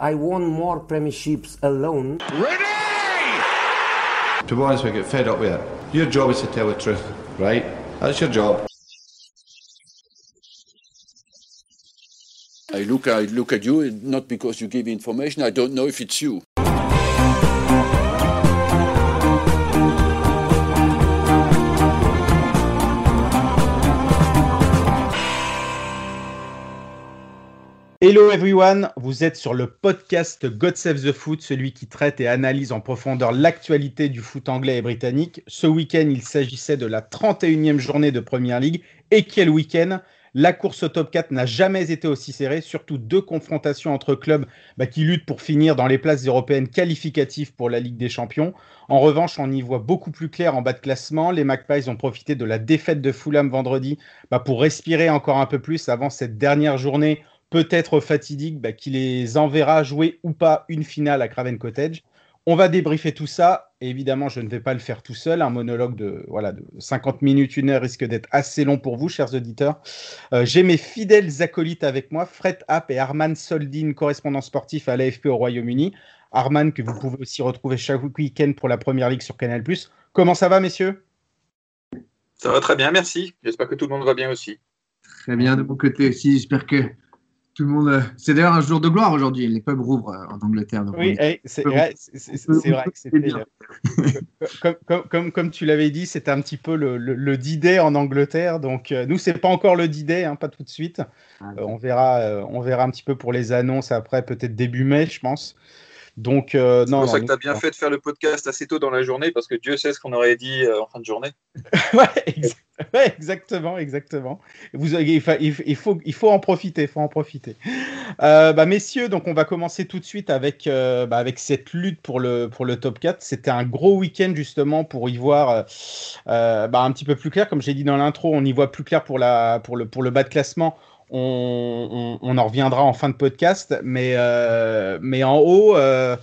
I won more premierships alone. Ready! To be honest, I get fed up with it. Your job is to tell the truth, right? That's your job. I look, I look at you, not because you give information. I don't know if it's you. Hello everyone, vous êtes sur le podcast God Save the Foot, celui qui traite et analyse en profondeur l'actualité du foot anglais et britannique. Ce week-end, il s'agissait de la 31e journée de Premier League. Et quel week-end La course au top 4 n'a jamais été aussi serrée, surtout deux confrontations entre clubs bah, qui luttent pour finir dans les places européennes qualificatives pour la Ligue des Champions. En revanche, on y voit beaucoup plus clair en bas de classement. Les Magpies ont profité de la défaite de Fulham vendredi bah, pour respirer encore un peu plus avant cette dernière journée peut-être fatidique bah, qui les enverra jouer ou pas une finale à Craven Cottage. On va débriefer tout ça. Et évidemment, je ne vais pas le faire tout seul. Un monologue de, voilà, de 50 minutes, une heure risque d'être assez long pour vous, chers auditeurs. Euh, J'ai mes fidèles acolytes avec moi, Fred App et Arman Soldin, correspondant sportif à l'AFP au Royaume-Uni. Arman, que vous pouvez aussi retrouver chaque week-end pour la Première Ligue sur Canal+. Comment ça va, messieurs? Ça va très bien, merci. J'espère que tout le monde va bien aussi. Très bien de mon côté aussi. J'espère que tout le monde. C'est d'ailleurs un jour de gloire aujourd'hui. Les pubs rouvrent euh, en Angleterre. Oui, on... c'est vrai, vrai, que c'était. comme, comme, comme, comme, tu l'avais dit, c'était un petit peu le, le, le D-Day en Angleterre. Donc, euh, nous, c'est pas encore le D-Day, hein, pas tout de suite. Ah, euh, on, verra, euh, on verra un petit peu pour les annonces après, peut-être début mai, je pense. Donc, euh, non. C'est pour ça que tu as bien fait de faire le podcast assez tôt dans la journée parce que Dieu sait ce qu'on aurait dit euh, en fin de journée. ouais, ex ouais, exactement, exactement. Vous, il, il, faut, il faut en profiter, il faut en profiter. Euh, bah, messieurs, donc on va commencer tout de suite avec, euh, bah, avec cette lutte pour le, pour le top 4. C'était un gros week-end justement pour y voir bah, un petit peu plus clair. Comme j'ai dit dans l'intro, on y voit plus clair pour, la, pour, le, pour le bas de classement. On, en reviendra en fin de podcast, mais, euh, mais en haut, euh,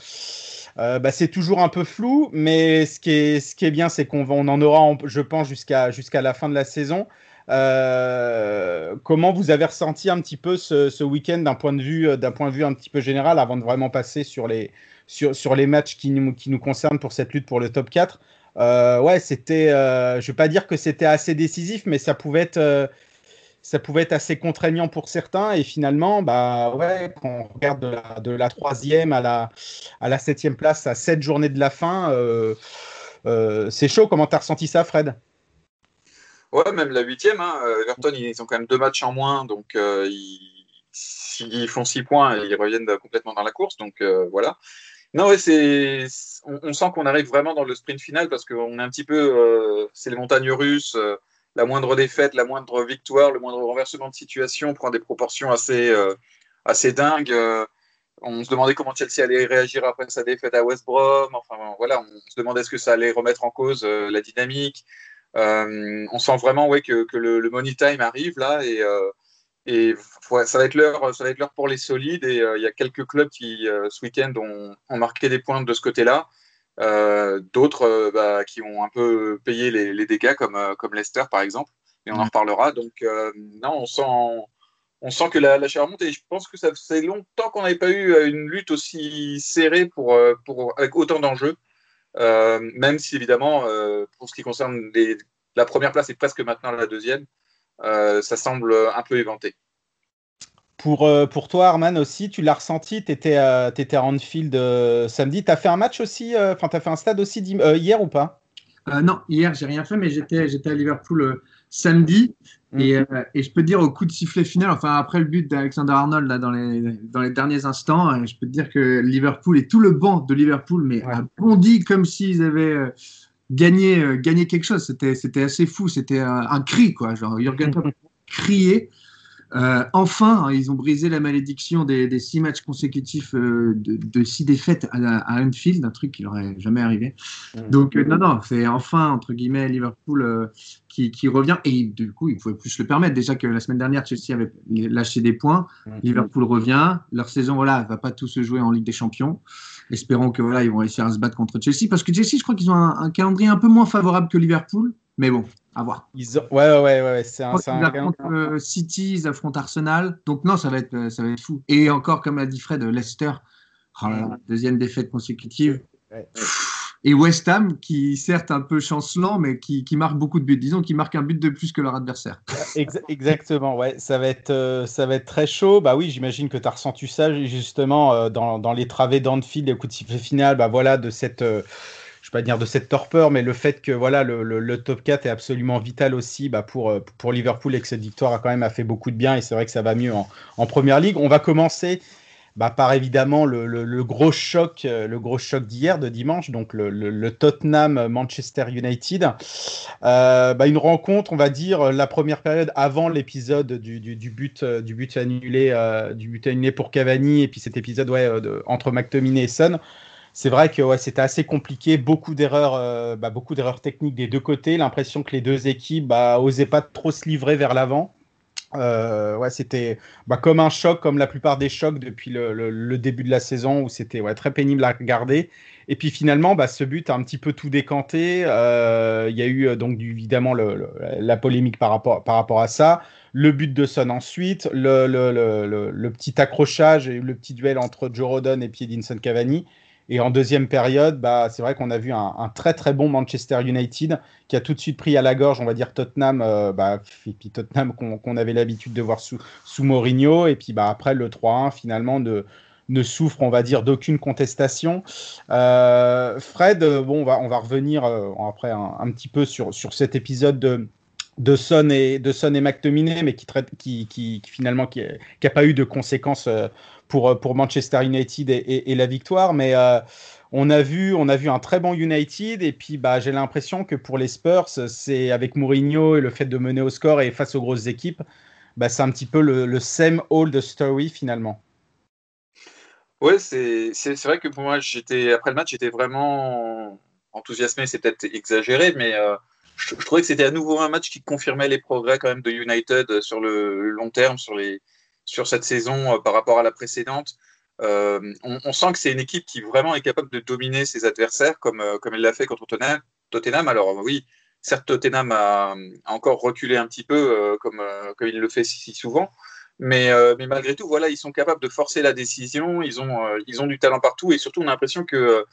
euh, bah, c'est toujours un peu flou, mais ce qui est, ce qui est bien, c'est qu'on on en aura, je pense, jusqu'à la fin de la saison. Comment vous avez ressenti un petit peu ce, ce week-end d'un point de vue d'un point de vue un petit peu général avant de vraiment passer sur les sur, sur les matchs qui nous, qui nous concernent pour cette lutte pour le top 4 euh, ouais c'était je vais pas dire que c'était assez décisif mais ça pouvait être ça pouvait être assez contraignant pour certains. Et finalement, bah ouais, quand on regarde de la, troisième à la, à la septième place, à sept journées de la fin, euh, euh, c'est chaud. Comment tu as ressenti ça, Fred? Ouais, même la huitième. Hein. Everton, ils ont quand même deux matchs en moins. Donc, euh, ils, s'ils font six points, ils reviennent complètement dans la course. Donc, euh, voilà. Non, c'est, on, sent qu'on arrive vraiment dans le sprint final parce qu'on est un petit peu, c'est les montagnes russes la moindre défaite, la moindre victoire, le moindre renversement de situation prend des proportions assez, euh, assez dingues. Euh, on se demandait comment Chelsea allait réagir après sa défaite à West Brom. Enfin voilà, on se demandait est-ce que ça allait remettre en cause euh, la dynamique. On sent vraiment ouais, que, que le, money time arrive là et, et ça va être l'heure, ça va être l'heure pour les solides. Et il y a quelques clubs qui ce week-end ont, ont, marqué des points de ce côté-là. Euh, d'autres euh, bah, qui ont un peu payé les, les dégâts, comme, euh, comme Leicester par exemple, et on en reparlera. Donc, non, on sent, on sent que la, la chair monte et je pense que ça fait longtemps qu'on n'avait pas eu une lutte aussi serrée pour, pour, avec autant d'enjeux. Euh, même si évidemment, euh, pour ce qui concerne les, la première place et presque maintenant la deuxième, euh, ça semble un peu éventé. Pour, euh, pour toi, Arman, aussi, tu l'as ressenti, tu étais, euh, étais, à Anfield euh, samedi. Tu as fait un match aussi, enfin, tu as fait un stade aussi hier ou pas? Non, hier, j'ai rien fait, mais j'étais à Liverpool samedi. Mmh. Et, et, je peux te dire, au coup de sifflet final, enfin, après le but d'Alexander Arnold là, dans, les, dans les derniers instants, je peux te dire que Liverpool et tout le banc de Liverpool mais ouais. a bondi comme s'ils avaient gagné, gagné quelque chose. C'était assez fou. C'était un, un, cri, quoi. Genre, Jurgen Klopp criait. Euh, enfin, hein, ils ont brisé la malédiction des, des six matchs consécutifs euh, de, de, six défaites à, à Anfield, un truc qui n'aurait jamais arrivé. Mmh. Donc, euh, non, non, c'est enfin, entre guillemets, Liverpool euh, qui, qui, revient. Et du coup, il ne pouvait plus se le permettre. Déjà que la semaine dernière, Chelsea avait lâché des points. Mmh. Liverpool revient. Leur saison, voilà, va pas tout se jouer en Ligue des Champions. Espérons que voilà, ils vont réussir à se battre contre Chelsea. Parce que Chelsea, je crois qu'ils ont un, un calendrier un peu moins favorable que Liverpool. Mais bon, à voir. Ils ont... Ouais, ouais, ouais, ouais. c'est un. Ils un... affrontent euh, City, ils affrontent Arsenal. Donc, non, ça va, être, ça va être fou. Et encore, comme a dit Fred, Leicester, Oh là là, deuxième défaite consécutive. Ouais. Et West Ham, qui certes un peu chancelant, mais qui, qui marque beaucoup de buts. Disons qu'il marque un but de plus que leur adversaire. Ex- exactement, ouais, ça va être, euh, ça va être très chaud. Bah oui, j'imagine que tu as ressenti ça justement euh, dans, dans les travées d'Anfield, les coups de sifflet final, bah voilà, de cette, euh, vais pas dire de cette torpeur, mais le fait que voilà, le, le- top 4 est absolument vital aussi bah, pour, euh, pour Liverpool et que cette victoire a quand même a fait beaucoup de bien et c'est vrai que ça va mieux en, en première ligue. On va commencer bah, par évidemment le, le- gros choc, euh, le gros choc d'hier, de dimanche, donc le, le Tottenham-Manchester United. Euh, bah, une rencontre, on va dire, la première période avant l'épisode du, du- but, du but annulé, du but annulé pour Cavani, et puis cet épisode ouais, de- entre McTominay et Son. C'est vrai que ouais, c'était assez compliqué, beaucoup d'erreurs, euh, bah, beaucoup d'erreurs techniques des deux côtés. L'impression que les deux équipes bah, osaient pas trop se livrer vers l'avant. Euh, ouais, c'était bah, comme un choc, comme la plupart des chocs depuis le, début de la saison où c'était ouais, très pénible à regarder. Et puis finalement, bah, ce but a un petit peu tout décanté. Euh, Il y a eu donc évidemment la polémique par rapport, à ça. Le but de Son ensuite, le, petit accrochage et le petit duel entre Joe Rodon et puis Edinson Cavani. Et en deuxième période, bah, c'est vrai qu'on a vu un, très très bon Manchester United qui a tout de suite pris à la gorge, on va dire Tottenham, euh, bah, et puis Tottenham qu'on avait l'habitude de voir sous, sous Mourinho. Et puis bah, après le 3-1 finalement ne, souffre, on va dire, d'aucune contestation. Euh, Fred, euh, bon, on va, on va revenir après un, un petit peu sur, sur cet épisode de, de Son et de Son et McTominay, mais qui traite, qui, qui, finalement qui, a pas eu de conséquences euh, pour pour Manchester United et, la victoire, mais euh, on a vu on a vu un très bon United. Et puis bah j'ai l'impression que pour les Spurs, c'est avec Mourinho et le fait de mener au score et face aux grosses équipes, bah c'est un petit peu le, le same old story finalement. Ouais, c'est vrai que pour moi, j'étais après le match, j'étais vraiment enthousiasmé, c'est peut-être exagéré, mais euh, je, trouvais que c'était à nouveau un match qui confirmait les progrès quand même de United sur le long terme, sur les sur cette saison euh, par rapport à la précédente. Euh, on, sent que c'est une équipe qui vraiment est capable de dominer ses adversaires comme euh, comme elle l'a fait contre Tottenham. Alors oui, certes Tottenham a, encore reculé un petit peu euh, comme euh, comme il le fait si, souvent. Mais, euh, mais malgré tout, voilà, ils sont capables de forcer la décision. Ils ont, euh, ils ont du talent partout et surtout, on a l'impression que euh,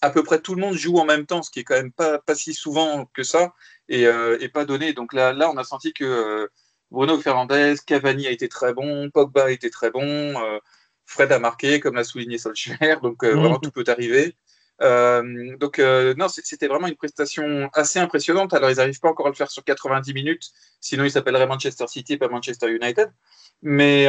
à peu près tout le monde joue en même temps, ce qui est quand même pas, pas si souvent que ça et, euh, et pas donné. Donc là, là, on a senti que euh, Bruno Fernandez, Cavani a été très bon, Pogba a été très bon, euh, Fred a marqué, comme l'a souligné Solskjaer. Donc Mhm. vraiment, tout peut arriver. Donc non, c'était vraiment une prestation assez impressionnante. Alors ils n'arrivent pas encore à le faire sur 90 minutes, sinon ils s'appelleraient Manchester City, pas Manchester United. Mais,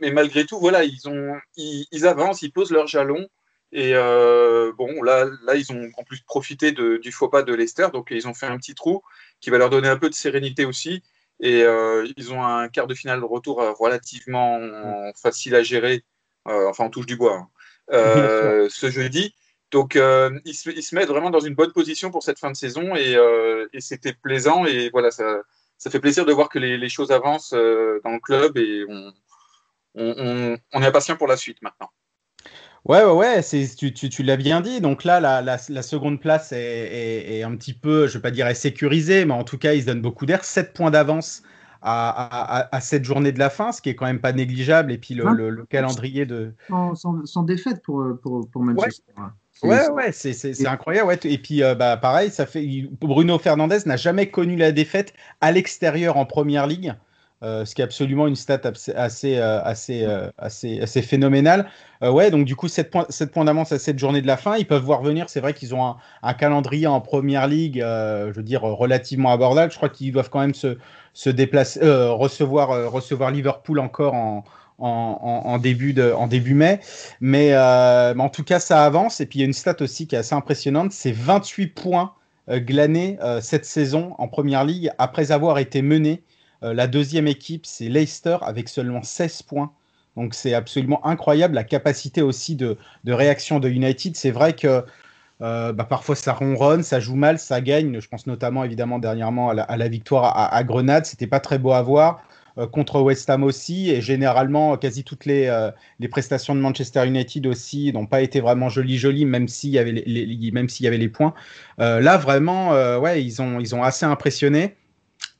mais malgré tout, voilà, ils, ont, ils, ils avancent, ils posent leurs jalons. Et euh, bon, là, là, ils ont en plus profité de, du faux pas de Leicester, donc ils ont fait un petit trou qui va leur donner un peu de sérénité aussi. Et euh, ils ont un quart de finale de retour euh, relativement facile à gérer, euh, enfin on touche du bois, hein, ce jeudi. Donc ils, se, ils se mettent vraiment dans une bonne position pour cette fin de saison et, et c'était plaisant. Et voilà, ça, ça fait plaisir de voir que les, les choses avancent dans le club et on, on, on, on est impatient pour la suite maintenant. Ouais, ouais, ouais, c'est, tu, tu, tu l'as bien dit. Donc là, la, la, la seconde place est, est, est, un petit peu, je ne vais pas dire est sécurisée, mais en tout cas, ils se donnent beaucoup d'air. 7 points d'avance à, à, à, cette journée de la fin, ce qui est quand même pas négligeable. Et puis le, Hein le, le calendrier de. Sans, sans, sans, défaite pour, pour, pour Manchester. Ouais, ouais, ouais c'est incroyable. Ouais. Et puis, euh, bah, pareil, ça fait... Bruno Fernandez n'a jamais connu la défaite à l'extérieur en première ligue. Euh, ce qui est absolument une stat assez, assez, euh, assez, assez, assez phénoménale. Euh, ouais, donc du coup, 7 points, 7 points d'avance à cette journée de la fin. Ils peuvent voir venir, c'est vrai qu'ils ont un, calendrier en première ligue, euh, je veux dire, relativement abordable. Je crois qu'ils doivent quand même se, se déplacer, euh, recevoir, recevoir Liverpool encore en, en, début de, en début mai. Mais, euh, en tout cas, ça avance. Et puis, il y a une stat aussi qui est assez impressionnante c'est 28 points euh, glanés cette saison en première ligue après avoir été menés. Euh, la deuxième équipe, c'est Leicester avec seulement 16 points. Donc c'est absolument incroyable la capacité aussi de, réaction de United. C'est vrai que euh, bah, parfois ça ronronne, ça joue mal, ça gagne. Je pense notamment évidemment dernièrement à la, victoire à, à Grenade. C'était pas très beau à voir. Euh, contre West Ham aussi. Et généralement, quasi toutes les, prestations de Manchester United aussi n'ont pas été vraiment jolies, jolies, même s'il y avait les, y avait les points. Là, vraiment, ouais, ils ont, ils ont assez impressionné.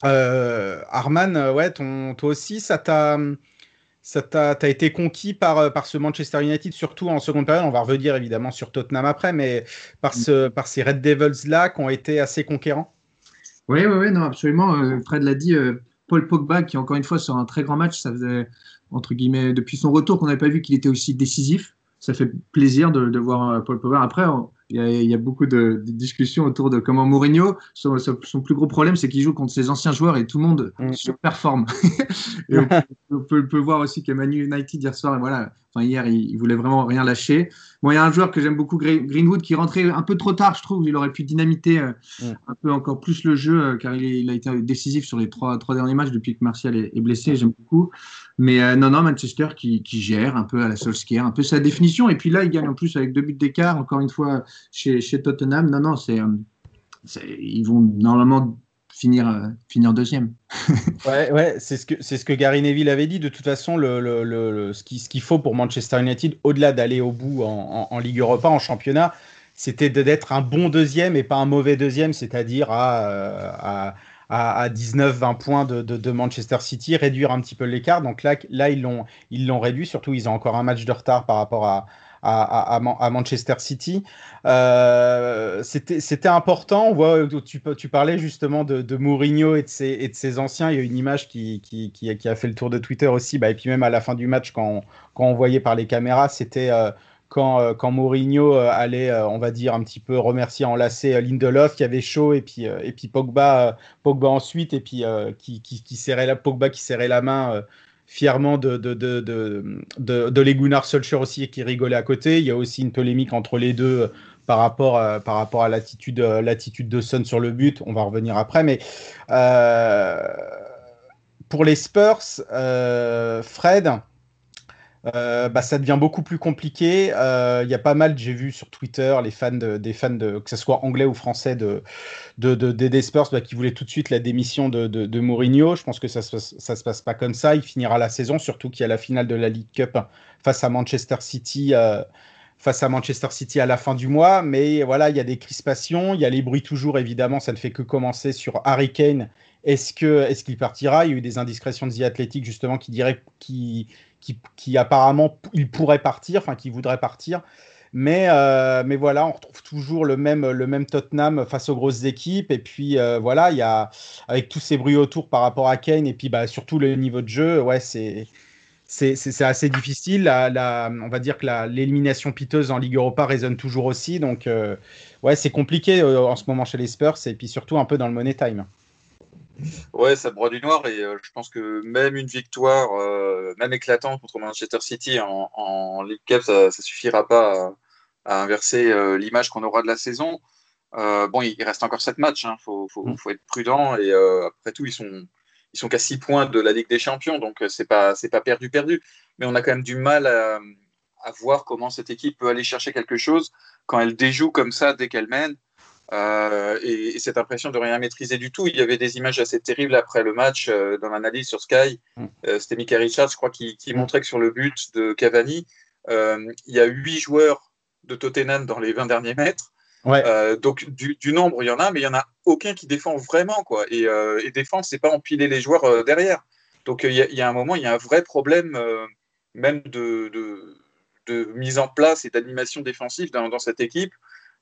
Euh, Arman, ouais, ton, toi aussi, ça t'a ça t'a été conquis par, par ce Manchester United, surtout en seconde période. On va revenir évidemment sur Tottenham après, mais par, ce, par ces Red Devils-là qui ont été assez conquérants. Oui, oui, oui, non, absolument. Fred l'a dit, Paul Pogba, qui encore une fois sur un très grand match, ça faisait, entre guillemets, depuis son retour qu'on n'avait pas vu qu'il était aussi décisif. Ça fait plaisir de, de voir Paul Pogba. Après, il y, a, beaucoup de, discussions autour de comment Mourinho, son, plus gros problème, c'est qu'il joue contre ses anciens joueurs et tout le monde mm. surperforme. et on, peut, peut, voir aussi qu'Emmanuel United hier soir, voilà, enfin hier, il, voulait vraiment rien lâcher. Bon, il y a un joueur que j'aime beaucoup, Greenwood, qui rentrait un peu trop tard, je trouve. Il aurait pu dynamiter euh, mm. un peu encore plus le jeu, euh, car il, a été décisif sur les trois, trois derniers matchs depuis que Martial est, est blessé. J'aime beaucoup. Mais euh, non, non, Manchester qui, gère un peu à la Solskjaer, un peu sa définition. Et puis là, il gagne en plus avec deux buts d'écart, encore une fois, chez, Tottenham. Non, non, c'est, euh, ils vont normalement finir, euh, finir deuxième. ouais, ouais c'est ce, que, c'est ce que Gary Neville avait dit. De toute façon, le, le, ce, qu'il ce qu'il faut pour Manchester United, au-delà d'aller au bout en, en, Ligue Europa, en championnat, c'était d'être un bon deuxième et pas un mauvais deuxième, c'est-à-dire à à, 19-20 points de, Manchester City, réduire un petit peu l'écart. Donc là, ils l'ont ils l'ont réduit. Surtout, ils ont encore un match de retard par rapport à, à, Manchester City. Euh, C'était important. On tu, parlais justement de, Mourinho et de, ses, anciens. Il y a une image qui, a fait le tour de Twitter aussi. Bah, et puis même à la fin du match, quand quand on voyait par les caméras, c'était euh, quand, euh, quand Mourinho euh, allait, euh, on va dire, un petit peu remercier, enlacer Lindelof qui avait chaud et puis, et puis Pogba, Pogba ensuite et puis qui, serrait la, Pogba qui serrait la main fièrement de, de, de, de, de, les Gunnar Solskjaer aussi et qui rigolait à côté. Il y a aussi une polémique entre les deux par rapport, par rapport à l'attitude, l'attitude de Son sur le but. On va revenir après. Mais pour les Spurs, Fred, euh, bah, ça devient beaucoup plus compliqué. Il euh, y a pas mal, j'ai vu sur Twitter, les fans de, des fans de, que ce soit anglais ou français de, de, de des Spurs, bah, qui voulaient tout de suite la démission de, Mourinho. Je pense que ça se, se passe pas comme ça. Il finira la saison, surtout qu'il y a la finale de la League Cup face à Manchester City. Euh, face à Manchester City à la fin du mois, mais voilà, il y a des crispations, il y a les bruits toujours, évidemment, ça ne fait que commencer sur Harry Kane. Est-ce qu'il partira? Il y a eu des indiscrétions de The Athletic justement qui dirait qui qui, apparemment il pourrait partir, enfin qui voudrait partir. Mais, euh, mais voilà, on retrouve toujours le même, le même Tottenham face aux grosses équipes. Et puis euh, voilà, il y a, avec tous ces bruits autour par rapport à Kane, et puis bah, surtout le niveau de jeu, ouais, c'est. C'est assez difficile. La, on va dire que l'élimination piteuse en Ligue Europa résonne toujours aussi. Donc, euh, ouais, c'est compliqué en ce moment chez les Spurs et puis surtout un peu dans le Money Time. Ouais, ça broie du noir et euh, je pense que même une victoire, euh, même éclatante contre Manchester City en, en League Cup, ça, ne suffira pas à, inverser euh, l'image qu'on aura de la saison. bon, il, reste encore sept matchs, il hein, faut, faut, mm. faut, être prudent et après tout, ils sont, ils sont qu'à 6 points de la Ligue des Champions, donc c'est pas, c'est pas perdu, perdu. Mais on a quand même du mal à, à voir comment cette équipe peut aller chercher quelque chose quand elle déjoue comme ça dès qu'elle mène. Euh, et, cette impression de rien maîtriser du tout. Il y avait des images assez terribles après le match euh, dans l'analyse sur Sky. Mm. Euh, C'était Michael Richards, je crois, qui, qui, mm. montrait que sur le but de Cavani, il y a huit joueurs de Tottenham dans les 20 derniers mètres. Ouais. donc du, du, nombre, il y en a, mais il y en a aucun qui défend vraiment. Quoi. Et, et défendre, c'est pas empiler les joueurs derrière. Donc il y, y, a un moment, il y a un vrai problème même de, de, de, mise en place et d'animation défensive dans, dans cette équipe.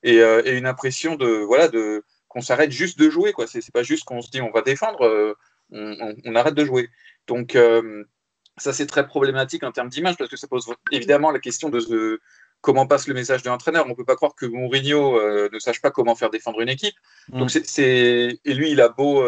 Euh, et, une impression de voilà de qu'on s'arrête juste de jouer quoi. C'est pas juste qu'on se dit on va défendre, euh, on, arrête de jouer. Donc euh, ça c'est très problématique en termes d'image parce que ça pose évidemment la question de, comment passe le message de l'entraîneur. On peut pas croire que Mourinho ne sache pas comment faire défendre une équipe. Mm. Donc c'est et lui il a beau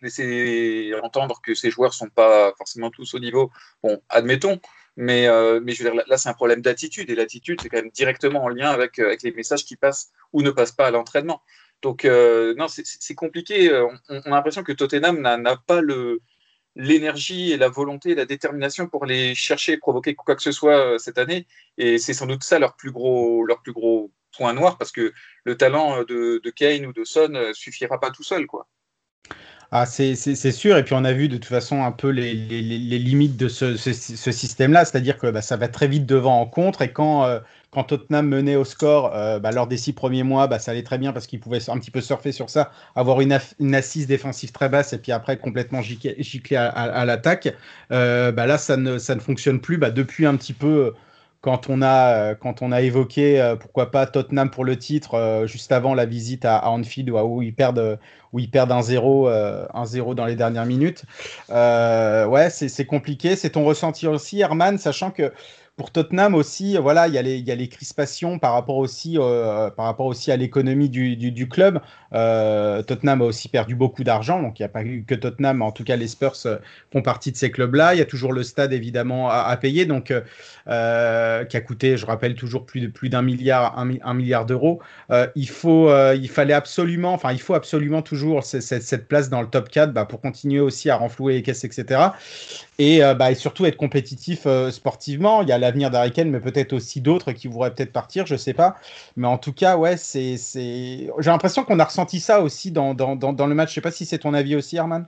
laisser entendre que ses joueurs sont pas forcément tous au niveau. Bon, admettons. Mais, euh, mais je veux dire, là, c'est un problème d'attitude. Et l'attitude, c'est quand même directement en lien avec, euh, avec, les messages qui passent ou ne passent pas à l'entraînement. Donc, euh, non, c'est compliqué. On, a l'impression que Tottenham n'a pas l'énergie et la volonté et la détermination pour les chercher provoquer quoi que ce soit cette année. Et c'est sans doute ça leur plus gros, leur plus gros point noir, parce que le talent de, de Kane ou de Son suffira pas tout seul. quoi. Ah, c'est sûr. Et puis on a vu de toute façon un peu les, limites de ce, système-là, c'est-à-dire que bah, ça va très vite devant en contre. Et quand, euh, Tottenham menait au score, bah, lors des six premiers mois, bah, ça allait très bien parce qu'ils pouvaient un petit peu surfer sur ça, avoir une, assise défensive très basse et puis après complètement gicler à, l'attaque. bah, là, ça ne, ça ne fonctionne plus depuis un petit peu quand on a, quand on a évoqué, pourquoi pas, Tottenham pour le titre, juste avant la visite à, Anfield, où, ils perdent, où ils perdent un 0 un 0 dans les dernières minutes. ouais, c'est compliqué. C'est ton ressenti aussi, Herman, sachant que pour Tottenham aussi, voilà, il y a les, crispations par rapport aussi, euh, par rapport aussi à l'économie du, club. Euh, Tottenham a aussi perdu beaucoup d'argent, donc il n'y a pas que Tottenham, en tout cas les Spurs euh, font partie de ces clubs-là. Il y a toujours le stade évidemment à, payer, donc qui a coûté, je rappelle, toujours plus de plus d'un milliard, un, milliard d'euros. il faut, il fallait absolument, enfin il faut absolument toujours cette, place dans le top 4 bah, pour continuer aussi à renflouer les caisses, etc. Et, bah, et surtout être compétitif sportivement. Il y a l'avenir d'Ariken, mais peut-être aussi d'autres qui voudraient peut-être partir, je sais pas. Mais en tout cas, ouais, c'est, j'ai l'impression qu'on a ressenti ça aussi dans, le match. Je sais pas si c'est ton avis aussi, Herman.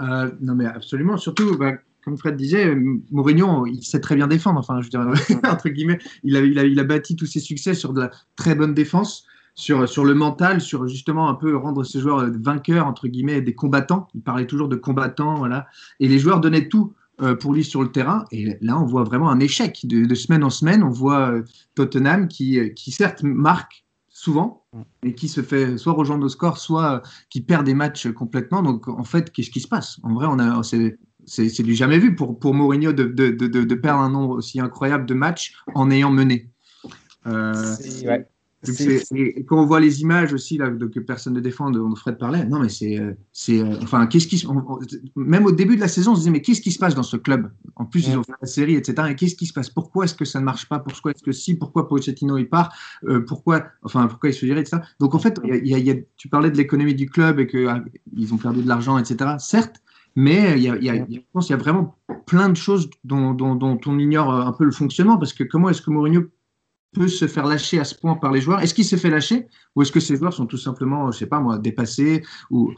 Euh, non, mais absolument. Surtout, bah, comme Fred disait, Mourinho, il sait très bien défendre. Enfin, je dirais, entre guillemets, il a, il, a, bâti tous ses succès sur de la très bonne défense. Sur, le mental, sur justement un peu rendre ces joueurs vainqueurs, entre guillemets, des combattants. Il parlait toujours de combattants, voilà. Et les joueurs donnaient tout. Euh, pour lui sur le terrain. Et là, on voit vraiment un échec. De, semaine en semaine, on voit euh, Tottenham qui, euh, qui certes marque souvent, mais qui se fait soit rejoindre au score, soit qui perd des matchs complètement. Donc en fait, qu'est-ce qui se passe? En vrai, on a, c'est, du jamais vu pour, pour Mourinho de, de, de, perdre un nombre aussi incroyable de matchs en ayant mené. ouais. Et quand on voit les images aussi là, que personne ne défend, dont Fred parlait, non mais c'est, euh, c'est, euh, enfin, qu'est-ce qui, même au début de la saison, on se disait mais qu'est-ce qui se passe dans ce club? En plus, ils ont fait la série, etc. Et qu'est-ce qui se passe? Pourquoi est-ce que ça ne marche pas? Pourquoi est-ce que si? Pourquoi Pochettino il part? Euh, Pourquoi, enfin, pourquoi il se dirait, etc. Donc en fait, il y a, tu parlais de l'économie du club et que ah, ils ont perdu de l'argent, etc. Certes, mais il y a, il y a, je pense qu'il y a vraiment plein de choses dont, dont, dont, on ignore un peu le fonctionnement parce que comment est-ce que Mourinho peut se faire lâcher à ce point par les joueurs Est-ce qu'il s'est fait lâcher ou est-ce que ces joueurs sont tout simplement, je sais pas moi, dépassés ou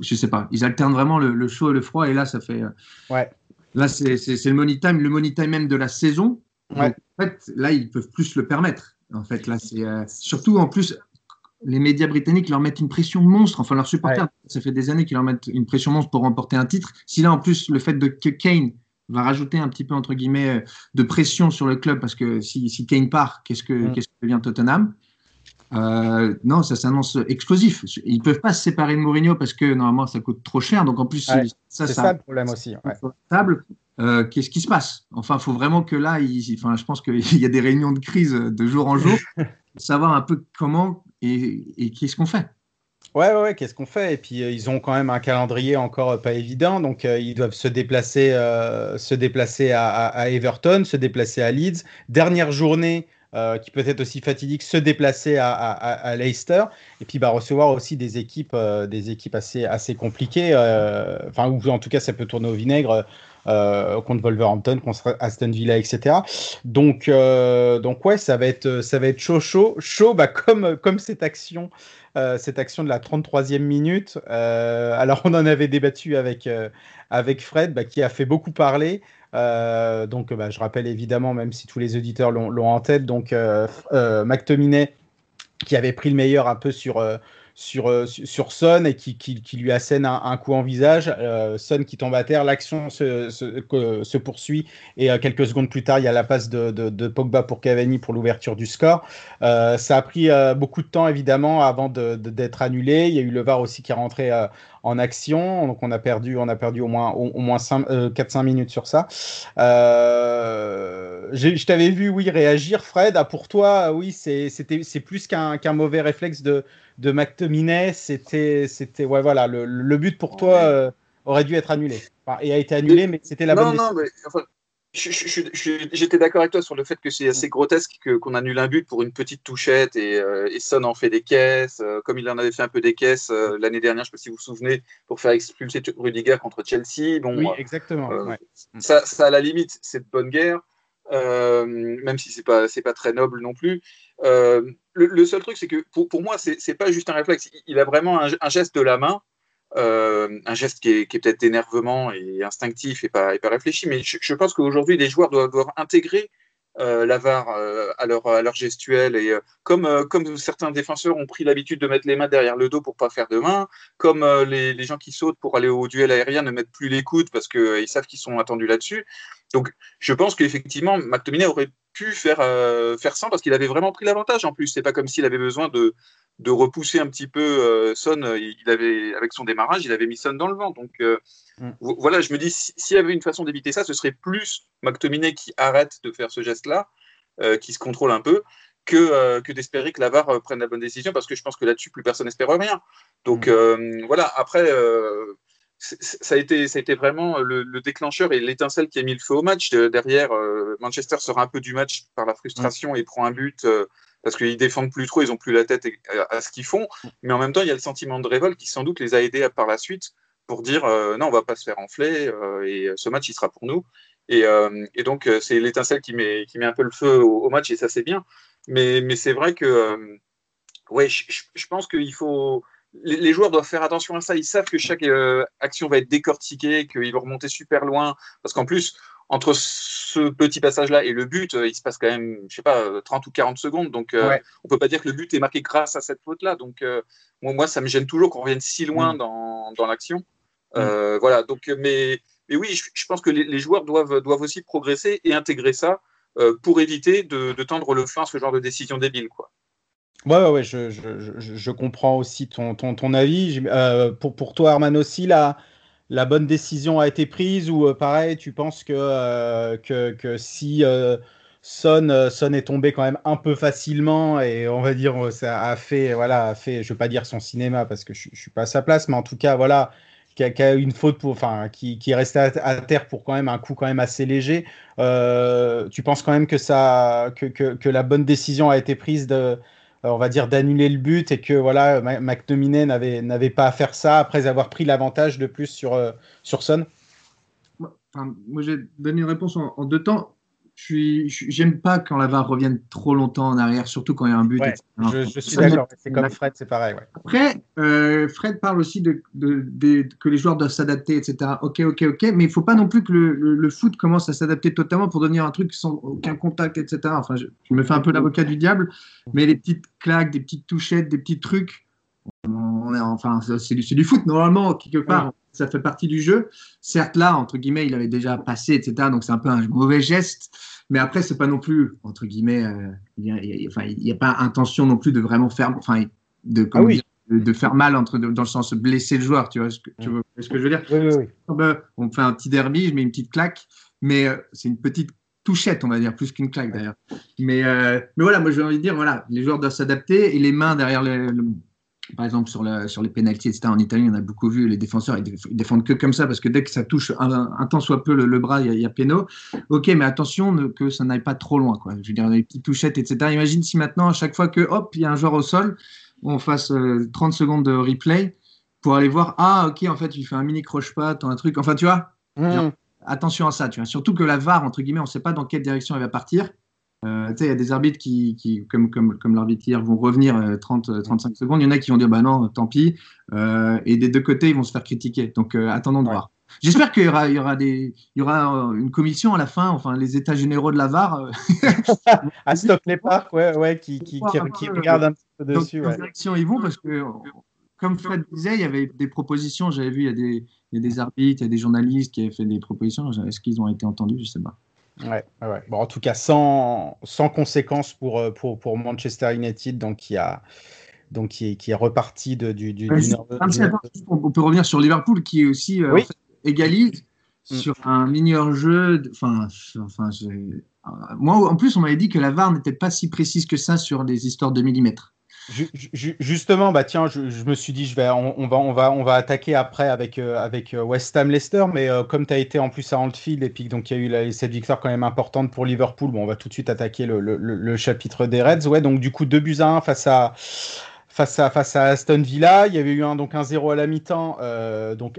je sais pas. Ils alternent vraiment le, chaud et le froid et là ça fait. Euh, ouais. Là c'est le money time, le money time même de la saison. en fait, là ils peuvent plus le permettre. En fait, là c'est euh, surtout en plus les médias britanniques leur mettent une pression monstre, enfin leurs supporters, ça fait des années qu'ils leur mettent une pression monstre pour remporter un titre. Si là en plus le fait de que Kane va rajouter un petit peu entre guillemets euh, de pression sur le club parce que si, si Kane part, qu'est-ce que, mm. qu'est-ce que devient Tottenham? Euh, non, ça s'annonce explosif. Ils peuvent pas se séparer de Mourinho parce que normalement ça coûte trop cher. Donc en plus, ça, c'est ça, le problème aussi. Euh, qu'est-ce qui se passe? Enfin, il faut vraiment que là, il, enfin, je pense qu'il y a des réunions de crise de jour en jour, savoir un peu comment et, et qu'est-ce qu'on fait. Ouais, ouais, qu'est-ce qu'on fait? Et puis euh, ils ont quand même un calendrier encore euh, pas évident, donc euh, ils doivent se déplacer, se déplacer à, Everton, se déplacer à Leeds. Dernière journée qui peut être aussi fatidique, se déplacer à, Leicester, et puis bah, recevoir aussi des équipes, des équipes assez, assez compliquées, enfin ou en tout cas ça peut tourner au vinaigre. Contre Wolverhampton, contre Aston Villa, etc. Donc, donc ouais, ça va être, ça va être chaud, chaud, chaud, bah, comme, comme cette action euh, cette action de la 33e minute. Euh, alors, on en avait débattu avec, euh, avec Fred, bah, qui a fait beaucoup parler. donc, bah, je rappelle évidemment, même si tous les auditeurs l'ont en tête, donc McTominay qui avait pris le meilleur un peu sur sur, euh, sur Son et qui, qui, lui assène un, coup en visage. Euh, Son qui tombe à terre, l'action se, se, poursuit et euh, quelques secondes plus tard, il y a la passe de, de, Pogba pour Cavani pour l'ouverture du score. ça a pris beaucoup de temps évidemment avant d'être annulé. Il y a eu le VAR aussi qui est rentré en action. Donc on a perdu, on a perdu au moins, au, moins 4-5 minutes sur ça. je t'avais vu, oui, réagir, Fred. Ah, pour toi, oui, c'est plus qu'un mauvais réflexe de, de McTominay, c'était, ouais, voilà, le, le but pour toi euh, aurait dû être annulé. Enfin, et a été annulé, mais c'était la bonne non, mais, enfin, J'étais d'accord avec toi sur le fait que c'est assez grotesque qu'on annule un but pour une petite touchette et, euh, et Son en fait des caisses, euh, comme il en avait fait un peu des caisses l'année dernière, je ne sais pas si vous vous souvenez, pour faire expulser Rudiger contre Chelsea. Bon, oui, exactement. ça, ça, à la limite, c'est de bonne guerre. Euh, même si c'est pas c'est pas très noble non plus. Euh, le, seul truc, c'est que pour, pour moi, c'est pas juste un réflexe. Il a vraiment un, geste de la main, euh, un geste qui est, peut-être d'énervement et instinctif et pas, réfléchi. Mais je, pense qu'aujourd'hui, les joueurs doivent, doivent, intégrer euh, l'avare euh, à, leur, à leur gestuelle. Et euh, comme, certains défenseurs ont pris l'habitude de mettre les mains derrière le dos pour pas faire de main, comme les, gens qui sautent pour aller au duel aérien ne mettent plus les coudes parce qu'ils savent qu'ils sont attendus là-dessus. Donc je pense qu'effectivement, McTominay aurait pu faire, faire sans parce qu'il avait vraiment pris l'avantage en plus. C'est pas comme s'il avait besoin de, de repousser un petit peu euh, Son. Il avait, avec son démarrage, il avait mis Son dans le vent. Donc euh, Mm. vo- voilà, je me dis, si- s'il y avait une façon d'éviter ça, ce serait plus McTominay qui arrête de faire ce geste-là, euh, qui se contrôle un peu, que, euh, que d'espérer que Lavar euh, prenne la bonne décision parce que je pense que là-dessus, plus personne n'espère rien. Donc Mm. euh, voilà, après. Euh, ça a, été, ça a été vraiment le, le déclencheur et l'étincelle qui a mis le feu au match. De- derrière, euh, Manchester sort un peu du match par la frustration et prend un but euh, parce qu'ils défendent plus trop, ils ont plus la tête à, ce qu'ils font. Mais en même temps, il y a le sentiment de révolte qui sans doute les a aidés à- par la suite pour dire euh, non, on va pas se faire enfler euh, et ce match il sera pour nous. Et, euh, donc euh, c'est l'étincelle qui met, qui met un peu le feu au, match et ça c'est bien. Mais, mais c'est vrai que euh, ouais, je pense qu'il faut les, les joueurs doivent faire attention à ça. Ils savent que chaque euh, action va être décortiquée, qu'ils vont remonter super loin. Parce qu'en plus, entre ce petit passage-là et le but, euh, il se passe quand même, je sais pas, euh, 30 ou 40 secondes. Donc, euh, Ouais. on peut pas dire que le but est marqué grâce à cette faute-là. Donc, euh, moi, moi, ça me gêne toujours qu'on revienne si loin Mm. dans, dans l'action. Euh, Voilà. Donc, euh, mais, mais oui, je, je pense que les, les joueurs doivent, doivent aussi progresser et intégrer ça euh, pour éviter de, de tendre le flanc à ce genre de décision débile, quoi. Ouais, ouais, je, je, je, comprends aussi ton, ton, ton avis. Euh, pour, pour toi, Arman aussi, la, la bonne décision a été prise ou euh, pareil, tu penses que, euh, que, que si Son, Son est tombé quand même un peu facilement et on va dire, ça a fait, voilà, a fait, je veux pas dire son cinéma parce que je, je suis pas à sa place, mais en tout cas, voilà, qui a, une faute pour, enfin, qui, qui est resté à, terre pour quand même un coup quand même assez léger. Tu penses quand même que ça, que, que, que la bonne décision a été prise de on va dire d'annuler le but et que voilà Ma- McTominay n'avait pas à faire ça après avoir pris l'avantage de plus sur euh, sur Son. Moi, j'ai donné une réponse en deux temps. J'aime pas quand la VAR revienne trop longtemps en arrière, surtout quand il y a un but. Ouais. Je, je suis d'accord, c'est comme Fred, c'est pareil. Ouais. Après, euh, Fred parle aussi de, de- de- que les joueurs doivent s'adapter, etc. Ok, ok, ok, mais il faut pas non plus que le, le- le foot commence à s'adapter totalement pour devenir un truc sans aucun contact, etc. Enfin, je, je me fais un peu l'avocat du diable, mais les petites claques, des petites touchettes, des petits trucs, on est, enfin, c'est du, foot normalement quelque part. Ça fait partie du jeu. Certes, là, entre guillemets, il avait déjà passé, etc. Donc c'est un peu un mauvais geste. Mais après, c'est pas non plus, entre guillemets, euh, il a- a- n'y a pas intention non plus de vraiment faire, enfin, de, Ah oui. dire, de, de faire mal entre, dans le sens de blesser le joueur, tu vois ce que, tu vois ce que je veux dire? Oui, oui, oui. Ben, On fait un petit derby, je mets une petite claque, mais euh, c'est une petite touchette, on va dire, plus qu'une claque d'ailleurs. Mais, euh, mais voilà, moi j'ai envie de dire, voilà, les joueurs doivent s'adapter et les mains derrière le, le- par exemple sur, le, sur les pénalties, etc. En Italie, on a beaucoup vu les défenseurs, ils, déf- ils défendent que comme ça parce que dès que ça touche un, un temps soit peu le, le bras, il y a, il a péno. Ok, mais attention ne- que ça n'aille pas trop loin, quoi. Je veux dire, les petites touchettes, etc. Imagine si maintenant, à chaque fois que hop, il y a un joueur au sol, on fasse euh, 30 secondes de replay pour aller voir, ah ok, en fait, tu fais un mini croche-patte, un truc, enfin tu vois, Mmh. attention à ça, tu vois. Surtout que la VAR, entre guillemets, on ne sait pas dans quelle direction elle va partir. Euh, tu sais, il y a des arbitres qui, qui comme, comme, comme l'arbitre hier, vont revenir euh, 30, euh, 35 secondes. Il y en a qui vont dire, bah non, tant pis. Euh, et des deux côtés, ils vont se faire critiquer. Donc, euh, attendons de Ouais. voir. J'espère qu'il y aura, il y aura, des, il y aura euh, une commission à la fin, enfin, les états généraux de la VAR. euh, À Stockley Park, ouais, ouais, qui, qui, qui, qui regarde un petit peu dessus. quelle Ouais. direction ils vont parce que, euh, comme Fred disait, il y avait des propositions. J'avais vu, il y, a des, il y a des arbitres, il y a des journalistes qui avaient fait des propositions. Est-ce qu'ils ont été entendus? Je ne sais pas. Ouais. Bon, en tout cas, sans, sans conséquences pour, euh, pour, pour Manchester United, donc qui, a, donc qui, est, qui est reparti de, du, du, Ouais, du juste, on peut revenir sur Liverpool qui aussi euh, Oui. en fait, égalise Mm. sur un meilleur jeu. Enfin, enfin, euh, moi, en plus, on m'avait dit que la VAR n'était pas si précise que ça sur les histoires de millimètres. Ju- ju- Justement, bah tiens, je, me suis dit, je vais, on, va, on va, on va attaquer après avec, euh, avec euh, West Ham Leicester, mais euh, comme tu as été en plus à Anfield et puis donc il y a eu cette victoire quand même importante pour Liverpool, bon, on va tout de suite attaquer le, le- chapitre des Reds. Ouais, donc du coup, 2 buts à 1 face à, face à, face à Aston Villa. Il y avait eu un, donc un 0 à la mi-temps. donc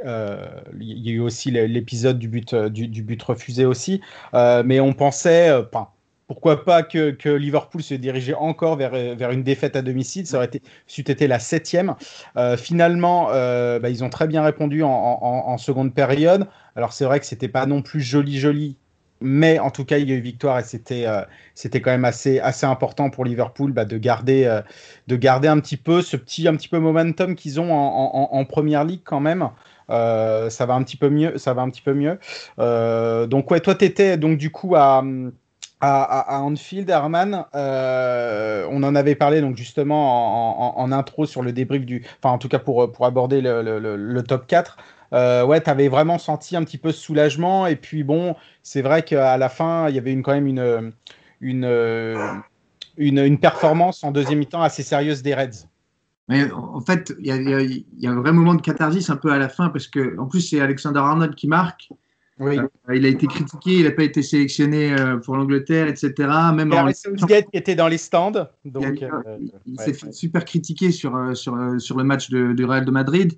il y a eu aussi l'épisode du but, du, but refusé aussi. Mais on pensait, enfin, pourquoi pas que, Liverpool se dirigeait encore vers, une défaite à domicile? Ça aurait été, c'eût été la septième. Euh, finalement, euh, bah, ils ont très bien répondu en, seconde période. Alors c'est vrai que c'était pas non plus joli joli mais en tout cas, il y a eu victoire et c'était euh, quand même assez, important pour Liverpool bah, de, garder, de garder un petit peu ce petit, un petit peu momentum qu'ils ont en, Première Ligue quand même. Ça va un petit peu mieux. Ça va un petit peu mieux. donc ouais, toi tu étais donc du coup à, à, Anfield, Herman. on en avait parlé donc justement en, intro sur le débrief du, enfin en tout cas pour, pour aborder le, top 4 euh, ouais, tu avais vraiment senti un petit peu ce soulagement. Et puis bon, c'est vrai qu'à la fin, il y avait une, quand même une, une, une, une performance en deuxième mi-temps assez sérieuse des Reds. Mais en fait, il y, y, a un vrai moment de catharsis un peu à la fin parce que en plus c'est Alexander Arnold qui marque. Oui. Euh, il a été critiqué, il n'a pas été sélectionné euh, pour l'Angleterre, etc. Même en... qui était dans les stands. Donc, il, euh, il s'est fait super critiqué sur, sur, sur le match de, du Real de Madrid.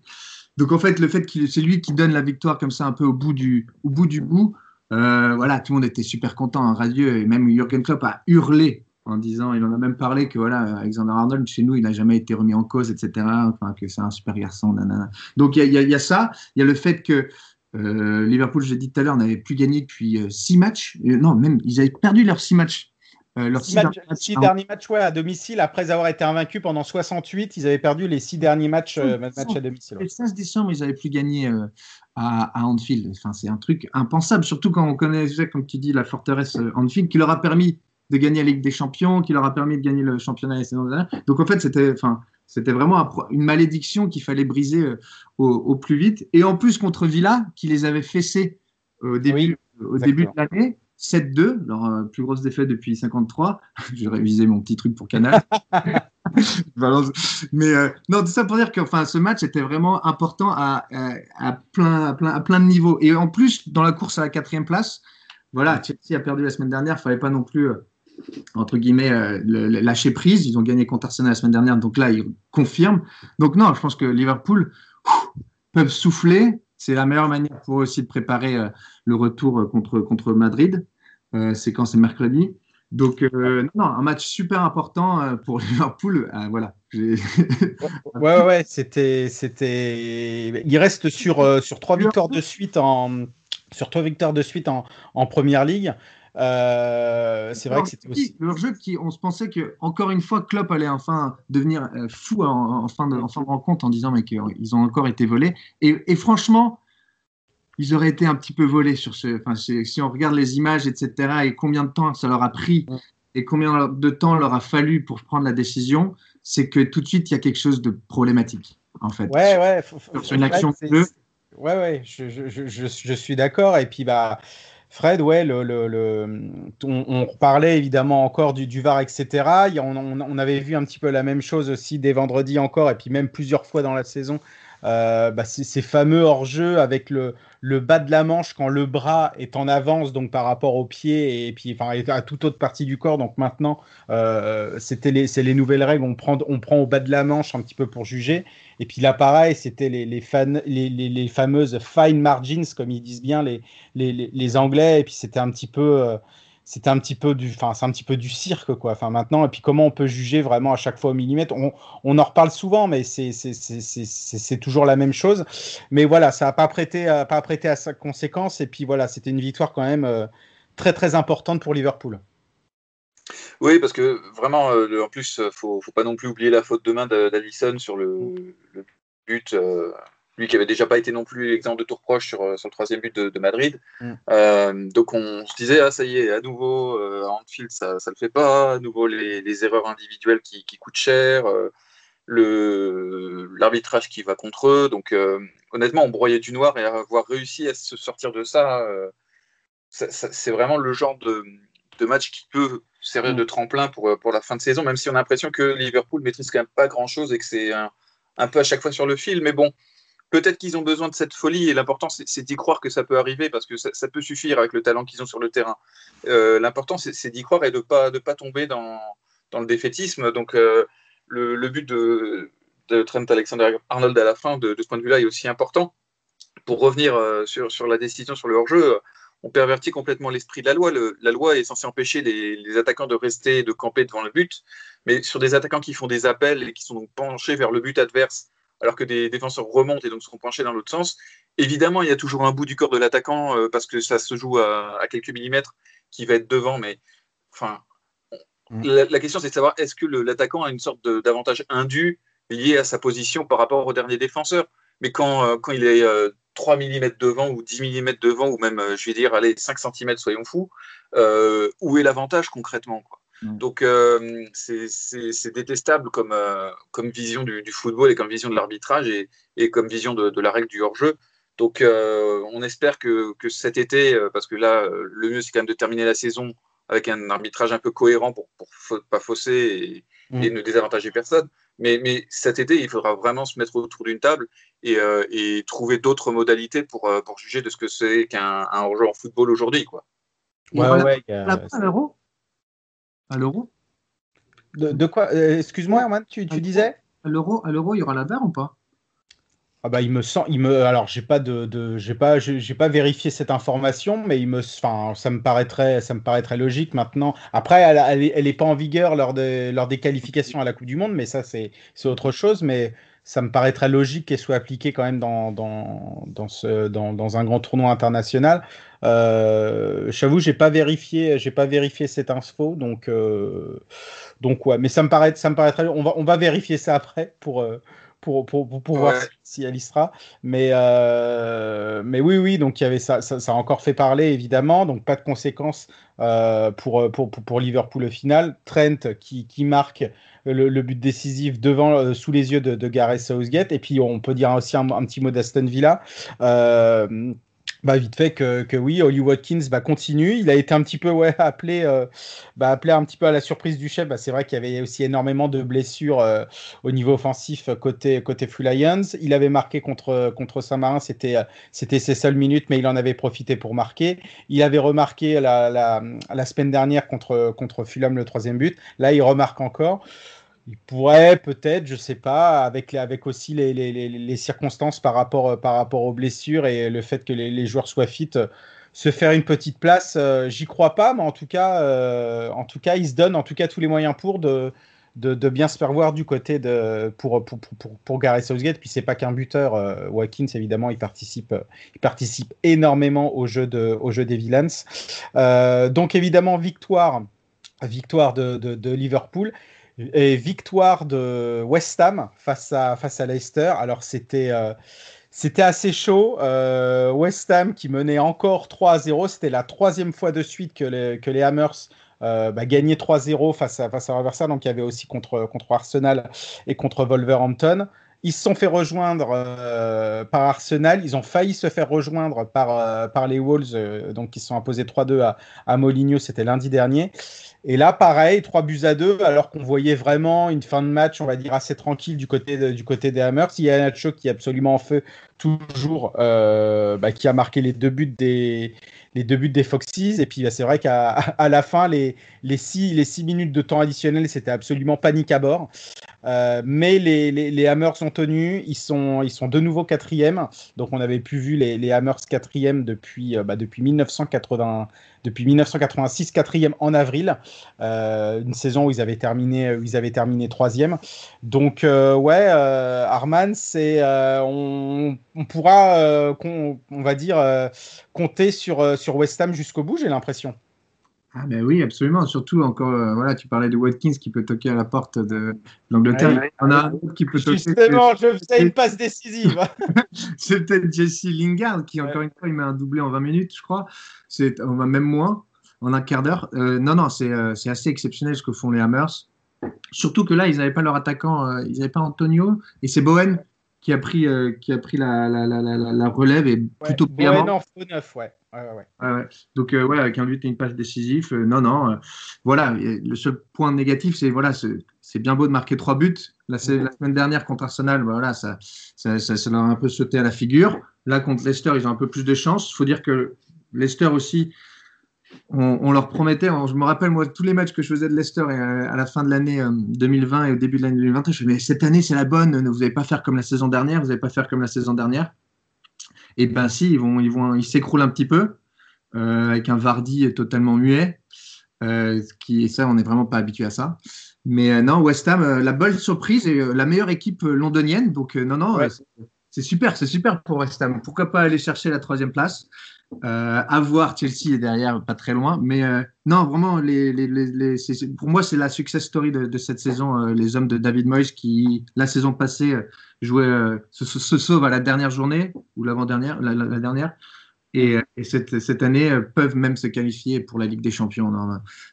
Donc en fait, le fait que c'est lui qui donne la victoire comme ça un peu au bout du, au bout du bout, euh, voilà, tout le monde était super content, hein, radieux, et même Jürgen Klopp a hurlé en disant, il en a même parlé que voilà, Alexander Arnold chez nous, il n'a jamais été remis en cause, etc. Enfin, que c'est un super garçon, nanana. Donc il y, y, a ça, il y a le fait que euh, Liverpool, j'ai dit tout à l'heure, n'avait plus gagné depuis euh, six matchs. non, même ils avaient perdu leurs six matchs euh, leurs six, six, derniers matchs ouais, à domicile, après avoir été invaincus pendant 68, ils avaient perdu les six derniers matchs, euh, matchs à domicile. Le 16 décembre, ils n'avaient plus gagné euh, à, à, Anfield. Enfin, c'est un truc impensable, surtout quand on connaît, comme tu dis, la forteresse Anfield, qui leur a permis de gagner la Ligue des Champions, qui leur a permis de gagner le championnat Donc en fait, c'était, enfin, c'était vraiment une malédiction qu'il fallait briser au, plus vite. Et en plus contre Villa, qui les avait fessés au début, au début de l'année. 7-2, leur euh, plus grosse défaite depuis 53. Je vais réviser mon petit truc pour Canal. Mais euh, non, tout ça pour dire que enfin, ce match était vraiment important à, à, plein, à, plein, à plein de niveaux. Et en plus, dans la course à la quatrième place, voilà, Chelsea a perdu la semaine dernière, il ne fallait pas non plus, euh, entre guillemets, lâcher prise. Ils ont gagné contre Arsenal la semaine dernière, donc là, ils confirment. Donc non, je pense que Liverpool peuvent souffler. C'est la meilleure manière pour eux aussi de préparer le retour contre, contre Madrid. Euh, c'est quand c'est mercredi. Donc, euh, non, un match super important euh, pour Liverpool. voilà. ouais, ouais, c'était, c'était. Il reste sur, sur trois victoires de suite en, sur trois victoires de suite en, en première ligue. C'est vrai que c'était aussi. Leur jeu qui, on se pensait que, encore une fois, Klopp allait enfin devenir fou en, fin de, en, fin de, rencontre en disant mais qu'ils ont encore été volés. Et, et franchement, ils auraient été un petit peu volés sur ce. Enfin, si on regarde les images, etc., et combien de temps ça leur a pris et combien de temps leur a fallu pour prendre la décision, c'est que tout de suite il y a quelque chose de problématique, en fait. Ouais, ouais. Sur une action Ouais, ouais, je, je, je, je suis d'accord. Et puis, bah. Fred, ouais, on, parlait évidemment encore du, VAR, etc. On, on, on, avait vu un petit peu la même chose aussi dès vendredi encore, et puis même plusieurs fois dans la saison euh, bah, ces fameux hors-jeu avec le, le, bas de la manche quand le bras est en avance donc par rapport au pied et puis enfin, à toute autre partie du corps. Donc maintenant, euh, c'était c'est les nouvelles règles. On prend, on prend au bas de la manche un petit peu pour juger. Et puis là, pareil, c'était les, les, fameuses fine margins, comme ils disent bien les, les, Anglais. Et puis c'était un petit peu. Euh, c'était un petit peu du, enfin, c'est un petit peu du cirque, quoi. Enfin, maintenant, et puis comment on peut juger vraiment à chaque fois au millimètre? On, on en reparle souvent, mais c'est toujours la même chose. Mais voilà, ça n'a pas prêté, pas prêté à sa conséquence. Et puis voilà, c'était une victoire quand même euh, très très importante pour Liverpool. Oui, parce que vraiment, euh, en plus, faut, faut pas non plus oublier la faute de main d'Alisson sur le, le but. Euh, lui qui avait déjà pas été non plus l'exemple de tour proche sur, euh, sur le troisième but de, de Madrid. Mm. Euh, donc on se disait, ah ça y est, à nouveau, euh, Anfield, ça ne le fait pas, à nouveau les, les erreurs individuelles qui, qui coûtent cher, euh, l'arbitrage qui va contre eux. Donc honnêtement, on broyait du noir et avoir réussi à se sortir de ça, ça, ça c'est vraiment le genre de, de, match qui peut servir mm. de tremplin pour, pour la fin de saison, même si on a l'impression que Liverpool maîtrise quand même pas grand-chose et que c'est un, un peu à chaque fois sur le fil. Mais bon, peut-être qu'ils ont besoin de cette folie et l'important c'est d'y croire que ça peut arriver parce que ça, peut suffire avec le talent qu'ils ont sur le terrain. Euh, l'important c'est d'y croire et de pas de pas tomber dans, dans le défaitisme. Donc euh, le, le, but de, de, Trent Alexander-Arnold à la fin de, ce point de vue-là est aussi important. Pour revenir euh, sur, sur, la décision sur le hors-jeu, on pervertit complètement l'esprit de la loi. La loi est censée empêcher les, attaquants de rester, de camper devant le but, mais sur des attaquants qui font des appels et qui sont donc penchés vers le but adverse alors que des défenseurs remontent et donc sont penchés dans l'autre sens. Évidemment, il y a toujours un bout du corps de l'attaquant euh, parce que ça se joue à, quelques millimètres qui va être devant, mais enfin, mm. la, question c'est de savoir est-ce que l'attaquant a une sorte d'avantage indu lié à sa position par rapport au dernier défenseur. Mais quand, euh, quand il est 3 mm devant ou 10 mm devant, ou même, je vais dire, allez, 5 cm, soyons fous, où est l'avantage concrètement quoi? Donc euh, c'est détestable comme, euh, comme vision du, football et comme vision de l'arbitrage et, comme vision de, la règle du hors-jeu. Donc euh, on espère que, cet été, parce que là le mieux c'est quand même de terminer la saison avec un arbitrage un peu cohérent pour ne pas fausser mm. et, ne désavantager personne. Mais, mais, cet été, il faudra vraiment se mettre autour d'une table et, trouver d'autres modalités pour, pour juger de ce que c'est qu'un hors-jeu en football aujourd'hui. Quoi. Ouais, ouais, à l'euro de, quoi euh, Excuse-moi, Herman, tu, disais À l'euro, à l'euro, il y aura la barre ou pas? Ah bah il me sent, il me, alors j'ai pas de, j'ai pas, j'ai pas vérifié cette information, mais il me, enfin ça me paraîtrait, ça me paraîtrait logique maintenant. Après, elle, elle, est, pas en vigueur lors, de, lors des qualifications à la Coupe du Monde, mais ça c'est, c'est autre chose. Mais ça me paraîtrait logique qu'elle soit appliquée quand même dans, dans, dans, ce, dans, dans un grand tournoi international. Euh, J'avoue, j'ai pas vérifié, j'ai pas vérifié cette info, donc euh, donc ouais, mais ça me paraît, ça me paraîtrait. On va on va vérifier ça après pour euh, pour, pour, pour, voir si elle y sera. Mais, euh, mais oui, oui, donc il y avait ça, ça, a encore fait parler, évidemment. Donc pas de conséquences euh, pour, pour, pour, Liverpool au final. Trent qui, qui marque le, but décisif devant, euh, sous les yeux de, de Gareth Southgate. Et puis on peut dire aussi un, petit mot d'Aston Villa. Euh, bah, vite fait que, que, oui, Holly Watkins bah, continue. Il a été un petit peu ouais, appelé, euh, bah, appelé un petit peu à la surprise du chef. Bah, c'est vrai qu'il y avait aussi énormément de blessures euh, au niveau offensif côté, côté Full Lions. Il avait marqué contre, contre Saint-Marin, c'était, c'était ses seules minutes, mais il en avait profité pour marquer. Il avait remarqué la, la, la semaine dernière contre, contre Fulham le troisième but. Là, il remarque encore il pourrait peut-être, je sais pas, avec, avec aussi les, les, les, circonstances par rapport, par rapport aux blessures et le fait que les, joueurs soient fit, se faire une petite place. Euh, j'y crois pas, mais en tout cas, euh, en tout cas, il se donne en tout cas tous les moyens pour de, de, bien se faire voir du côté de pour pour, pour, pour Gareth Southgate. Puis c'est pas qu'un buteur, euh, Watkins évidemment, il participe, il participe énormément au jeu de au jeu des Villains. donc évidemment victoire, victoire de, de Liverpool. Et victoire de West Ham face à, face à Leicester. Alors, c'était. Euh, c'était assez chaud. Euh, West Ham qui menait encore 3 à 0. C'était la troisième fois de suite que les, que les Hammers euh, bah, gagnaient 3-0 face à, face à Donc il y avait aussi contre, contre Arsenal et contre Wolverhampton. Ils se sont fait rejoindre par Arsenal. Ils ont failli se faire rejoindre par, par les Wolves, donc ils se sont imposés 3-2 à, à. C'était lundi dernier. Et là, pareil, 3 buts à 2, alors qu'on voyait vraiment une fin de match, on va dire, assez tranquille du côté, du côté des Hammers. Il y a Nacho qui est absolument en feu toujours, euh, bah, qui a marqué les deux buts des, les deux buts des Foxes. Et puis, bah, c'est vrai qu'à à la fin, les, les, six, les six minutes de temps additionnel, c'était absolument panique à bord. Euh, mais les, les, les, Hammers sont tenus, ils sont, ils sont de nouveau quatrième. Donc on avait pu vu les, les Hammers quatrième depuis, euh, bah, depuis 1980, depuis 1986, quatrième en avril, une saison où ils avaient terminé, ils avaient terminé troisième. Donc ouais, Arman, c'est, on, on, pourra, on, on, va dire, compter sur, sur West Ham jusqu'au bout, j'ai l'impression. Ah ben oui, absolument. Surtout encore, euh, voilà, tu parlais de Watkins qui peut toquer à la porte de l'Angleterre. On a un autre qui peut toquer. Justement, je faisais une passe décisive. c'est peut-être Jesse Lingard qui, encore une fois, il met un doublé en 20 minutes, je crois. C'est même moins, en un quart d'heure. Euh, non, non, euh, c'est assez exceptionnel ce que font les Hammers. Surtout que là, ils n'avaient pas leur attaquant, ils n'avaient pas Antonio, et c'est Bowen qui a pris, qui a pris la, la, la, la relève et plutôt Bowen en faux neuf, ouais. Donc, euh, ouais, avec un but et une passe décisif. Euh, non, non. Euh, voilà. Le seul point négatif, c'est voilà, c'est bien beau de marquer trois buts. La, la semaine dernière contre Arsenal, voilà, ça, ça, ça, leur a un peu sauté à la figure. Là, contre Leicester, ils ont un peu plus de chance. Il faut dire que Leicester aussi, on, leur promettait. je me rappelle, moi, tous les matchs que je faisais de Leicester à, la fin de l'année 2020 et au début de l'année 2021, je me disais, mais cette année, c'est la bonne. Vous n'allez pas faire comme la saison dernière. Vous n'allez pas faire comme la saison dernière et ben si, ils vont, ils vont, ils s'écroulent un petit peu euh, avec un Vardy totalement muet. Euh, qui, ça, on n'est vraiment pas habitué à ça. Mais non, West Ham, la bonne surprise et la meilleure équipe londonienne. Donc, non, non, c'est super, c'est super pour West Ham. Pourquoi pas aller chercher la troisième place? Euh, à voir Chelsea est derrière, pas très loin. Mais euh, non, vraiment, les, les, pour moi, c'est la success story de, cette saison. Euh, les hommes de David Moyes qui, la saison passée, jouaient, se, sauvent à la dernière journée ou l'avant-dernière, la, dernière. Et, et cette, année peuvent même se qualifier pour la Ligue des Champions.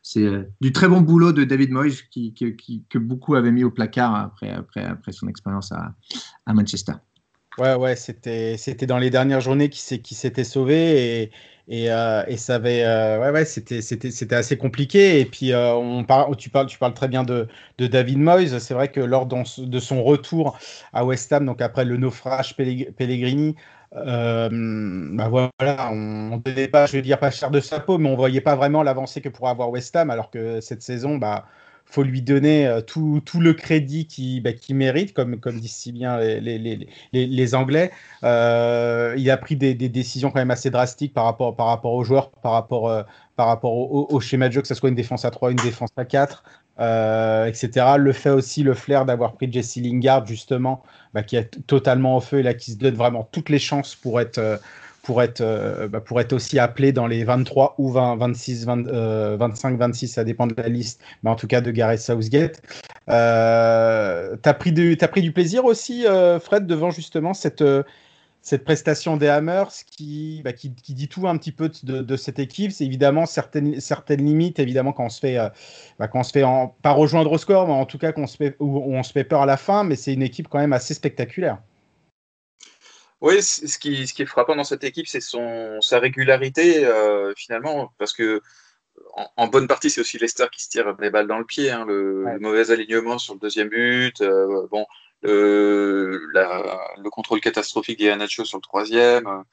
C'est du très bon boulot de David Moyes qui, que beaucoup avaient mis au placard après, après, après son expérience à Manchester. Ouais, ouais, c'était, c'était dans les dernières journées qui, qui s'était sauvé et, et, euh, et ça avait, euh, ouais, ouais, c'était, c'était, c'était assez compliqué. Et puis, euh, on parle, tu, parles, tu parles très bien de, de David Moyes. C'est vrai que lors de son retour à West Ham, donc après le naufrage Pellegrini, bah voilà, on ne donnait pas, je veux dire, pas cher de sa peau, mais on voyait pas vraiment l'avancée que pourrait avoir West Ham, alors que cette saison, bah, faut lui donner euh, tout, tout, le crédit qu'il bah, qui mérite, comme, comme disent si bien les, les, les, les Anglais. Euh, il a pris des, des, décisions quand même assez drastiques par rapport, par rapport aux joueurs, par rapport, euh, par rapport au, au, schéma de jeu, que ce soit une défense à 3, une défense à 4, etc. Le fait aussi, le flair d'avoir pris Jesse Lingard, justement, bah, qui est totalement au feu et là qui se donne vraiment toutes les chances pour être pour être, euh, bah, pour être aussi appelé dans les 23 ou 20, 26, 25, 26, ça dépend de la liste, mais en tout cas de Gareth Southgate. Euh, tu as, pris du, as pris du plaisir aussi, euh, Fred, devant justement cette, euh, cette prestation des Hammers qui, bah, qui, qui, dit tout un petit peu de, cette équipe. C'est évidemment certaines, certaines limites, évidemment, quand on se fait, bah, quand on se fait pas rejoindre au score, mais en tout cas, qu'on se fait, où on se fait peur à la fin, mais c'est une équipe quand même assez spectaculaire. Oui, ce qui, ce qui est frappant dans cette équipe, c'est son, sa régularité, euh, finalement, parce que en, bonne partie, c'est aussi Leicester qui se tire les balles dans le pied. Hein, le, mauvais alignement sur le deuxième but, euh, bon, le, la, le contrôle catastrophique d'Ianacho sur le troisième.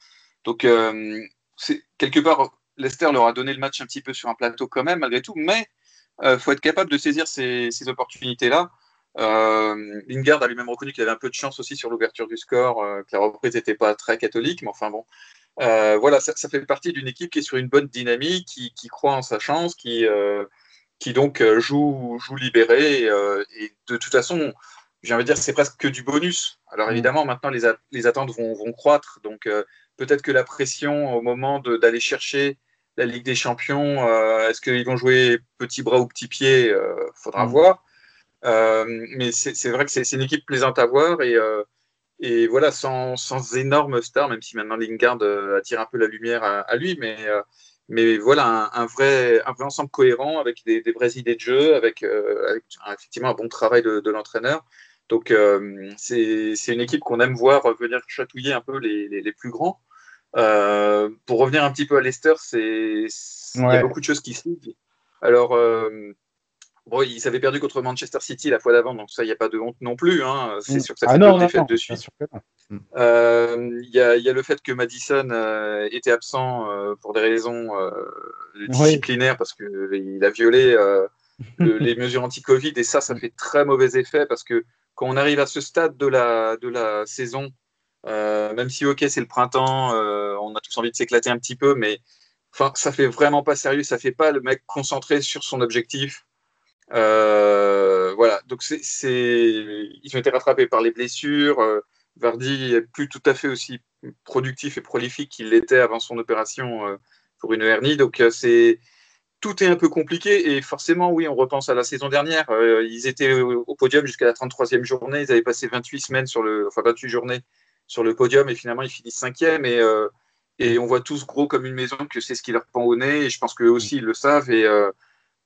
donc, euh, c'est, quelque part, Leicester leur a donné le match un petit peu sur un plateau quand même, malgré tout, mais il faut être capable de saisir ces, ces opportunités-là. Euh, Lingard a lui-même reconnu qu'il avait un peu de chance aussi sur l'ouverture du score, euh, que la reprise n'était pas très catholique, mais enfin bon. Euh, voilà, ça, ça, fait partie d'une équipe qui est sur une bonne dynamique, qui, qui croit en sa chance, qui, euh, qui donc joue, joue libéré. Et de toute façon, j'ai envie de dire, c'est presque que du bonus. Alors mm. évidemment, maintenant, les, les attentes vont, vont, croître. Donc peut-être que la pression au moment d'aller chercher la Ligue des Champions, est-ce qu'ils vont jouer petit bras ou petit pied Faudra mm. voir. Euh, mais c'est vrai que c'est une équipe plaisante à voir et, euh, et voilà, sans, sans énormes stars, même si maintenant Lingard euh, attire un peu la lumière à, à lui, mais mais voilà un, un, vrai, un vrai ensemble cohérent avec des, des vraies idées de jeu, avec, avec effectivement un bon travail de, de l'entraîneur. Donc euh, c'est une équipe qu'on aime voir venir chatouiller un peu les, les, les plus grands. Euh, pour revenir un petit peu à Leicester, c'est il ouais. y a beaucoup de choses qui se Alors Bon, ils avaient perdu contre Manchester City la fois d'avant, donc ça, il n'y a pas de honte non plus. Hein. C'est mm. sûr que ça fait ah non, défaites de suite. Euh, il y, a, y, a le fait que Madison euh, était absent euh, pour des raisons euh, disciplinaires oui. parce qu'il a violé euh, le, les mesures anti-Covid et ça, ça fait très mauvais effet parce que quand on arrive à ce stade de la, de la saison, euh, même si ok, c'est le printemps, on a tous envie de s'éclater un petit peu, mais enfin, ça fait vraiment pas sérieux, ça fait pas le mec concentré sur son objectif. Euh, voilà, donc c'est, ils ont été rattrapés par les blessures. Euh, Vardy est plus tout à fait aussi productif et prolifique qu'il l'était avant son opération euh, pour une hernie. Donc c'est tout est un peu compliqué et forcément, oui, on repense à la saison dernière. Ils étaient au podium jusqu'à la 33e journée. Ils avaient passé 28 semaines sur le, enfin 28 journées sur le podium et finalement ils finissent cinquième et et on voit tous gros comme une maison que c'est ce qui leur pend au nez et je pense qu'eux aussi ils le savent et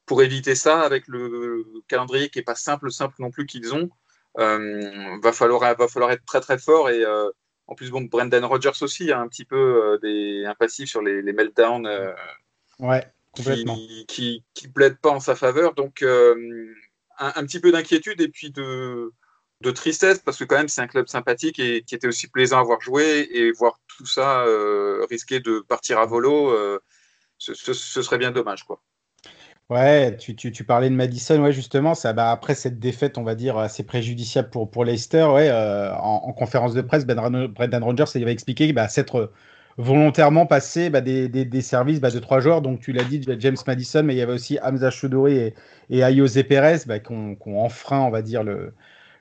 pour éviter ça, avec le calendrier qui n'est pas simple, simple non plus qu'ils ont, euh, va, falloir, va falloir être très très fort. Et euh, en plus, bon, Brendan Rodgers aussi a un petit peu euh, des, un passif sur les, les meltdowns ouais, qui, qui, qui plaident pas en sa faveur. Donc, un, un, petit peu d'inquiétude et puis de, de tristesse parce que quand même c'est un club sympathique et qui était aussi plaisant à voir jouer et voir tout ça euh, risquer de partir à volo, ce, ce, ce, serait bien dommage quoi. Ouais, tu, parlais de Madison, ouais, justement, ça, bah, après cette défaite, on va dire, assez préjudiciable pour, pour Leicester, ouais, euh, en, en, conférence de presse, ben, Brendan Rodgers il avait expliqué bah, s'être volontairement passé bah, des, services bah, de trois joueurs. Donc, tu l'as dit, James Madison, mais il y avait aussi Hamza Choudori et, et Ayose Perez qui ont enfreint, on va dire, le,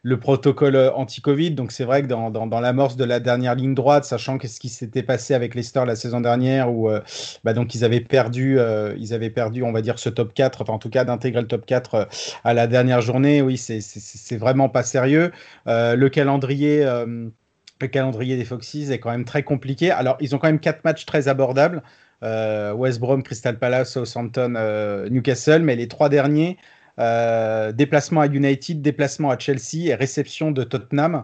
le protocole euh, anti-Covid. Donc c'est vrai que dans, l'amorce de la dernière ligne droite, sachant que ce qui s'était passé avec Leicester la saison dernière, où euh, bah donc ils avaient perdu, euh, ils avaient perdu, on va dire ce top 4, enfin en tout cas d'intégrer le top 4 euh, à la dernière journée. Oui, c'est vraiment pas sérieux. Le calendrier. le calendrier des Foxes est quand même très compliqué. Alors, ils ont quand même quatre matchs très abordables. West Brom, Crystal Palace, Southampton, Newcastle, mais les trois derniers, euh, déplacement à United, déplacement à Chelsea et réception de Tottenham.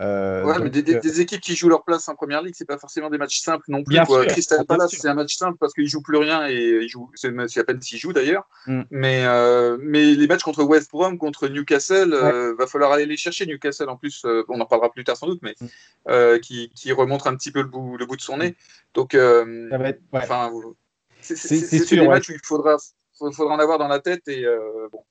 Euh, ouais, donc, mais des, des, des, équipes qui jouent leur place en première ligue, c'est pas forcément des matchs simples non plus. Quoi. Sûr, Crystal Palace, c'est un match simple parce qu'ils jouent plus rien et c'est à peine s'ils jouent d'ailleurs. Mm. Mais, euh, mais les matchs contre West Brom, contre Newcastle, ouais. euh, va falloir aller les chercher. Newcastle, en plus, euh, on en parlera plus tard sans doute, mais mm. qui, qui, remontre un petit peu le bout, le bout de son nez. Donc, enfin, c'est des matchs où il faudra, faudra en avoir dans la tête et bon.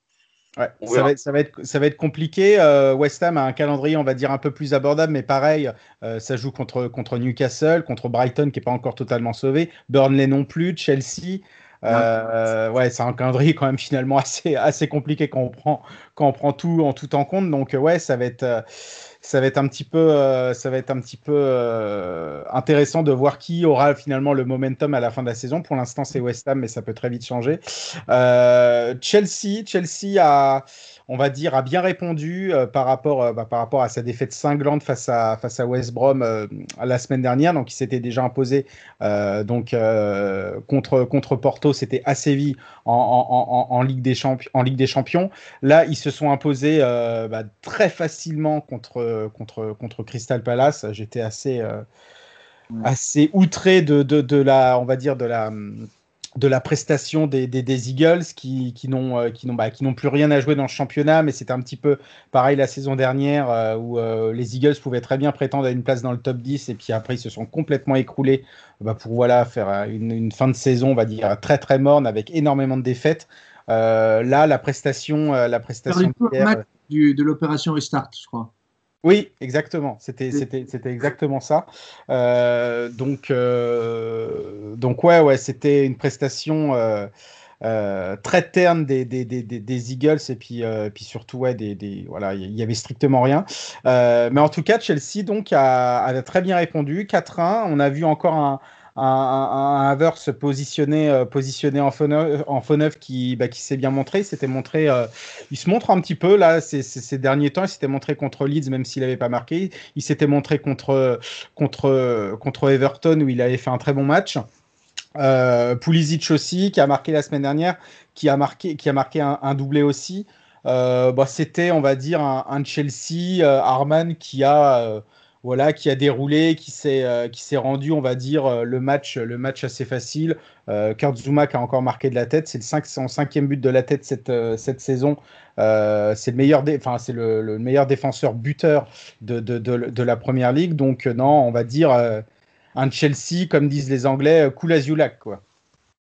Ouais, ça va, être, ça, va être, ça va être compliqué. Euh, West Ham a un calendrier, on va dire, un peu plus abordable, mais pareil, euh, ça joue contre, contre Newcastle, contre Brighton qui n'est pas encore totalement sauvé, Burnley non plus, Chelsea. Euh, ouais, c'est un calendrier quand même finalement assez, assez compliqué quand on prend, quand on prend tout en tout en compte. Donc, ouais, ça va être ça va être un petit peu, euh, ça va être un petit peu euh, intéressant de voir qui aura finalement le momentum à la fin de la saison. Pour l'instant, c'est West Ham, mais ça peut très vite changer. Euh, Chelsea, Chelsea a, on va dire, a bien répondu euh, par, rapport, euh, bah, par rapport à sa défaite cinglante face à, face à West Brom euh, la semaine dernière. Donc, il s'était déjà imposé donc, contre, contre Porto, c'était à Séville en, en, en, Ligue des en Ligue des Champions. Là, ils se sont imposés bah, très facilement contre, contre, contre Crystal Palace. J'étais assez, assez outré de, de, de, la, on va dire, de la de la prestation des, des, des Eagles qui, qui n'ont euh, qui n'ont bah, qui n'ont plus rien à jouer dans le championnat mais c'était un petit peu pareil la saison dernière euh, où euh, les Eagles pouvaient très bien prétendre à une place dans le top 10 et puis après ils se sont complètement écroulés bah, pour voilà faire une, une, fin de saison on va dire très très morne avec énormément de défaites. Là la prestation la prestation du, de l'opération Restart je crois oui, exactement. C'était, c'était, c'était exactement ça. Euh, donc, euh, donc ouais, ouais, c'était une prestation euh, euh très terne des, des, des, des, Eagles et puis, euh, puis surtout, ouais, des, des voilà, il y avait strictement rien. Euh, mais en tout cas, Chelsea donc a, a très bien répondu. 4-1. On a vu encore un un, un, euh, en faux neuf, bah, qui s'est bien montré. S'était montré, euh, il se montre un petit peu là ces, ces, derniers temps. Il s'était montré contre Leeds même s'il n'avait pas marqué. Il s'était montré contre, contre, contre Everton où il avait fait un très bon match. Euh, Pulisic aussi qui a marqué la semaine dernière, qui a marqué, qui a marqué un, doublé aussi. Euh, bah, C'était, on va dire, un, Chelsea, Arman qui a voilà, qui a déroulé, qui s'est euh, rendu, on va dire, euh, le match le match assez facile. Euh, Kurt Zuma qui a encore marqué de la tête, c'est le 5, son cinquième but de la tête cette, euh, cette saison. C'est le meilleur, c'est le, le, meilleur défenseur buteur de, de, de, la première ligue. Donc non, on va dire un Chelsea, comme disent les Anglais, cool as you quoi.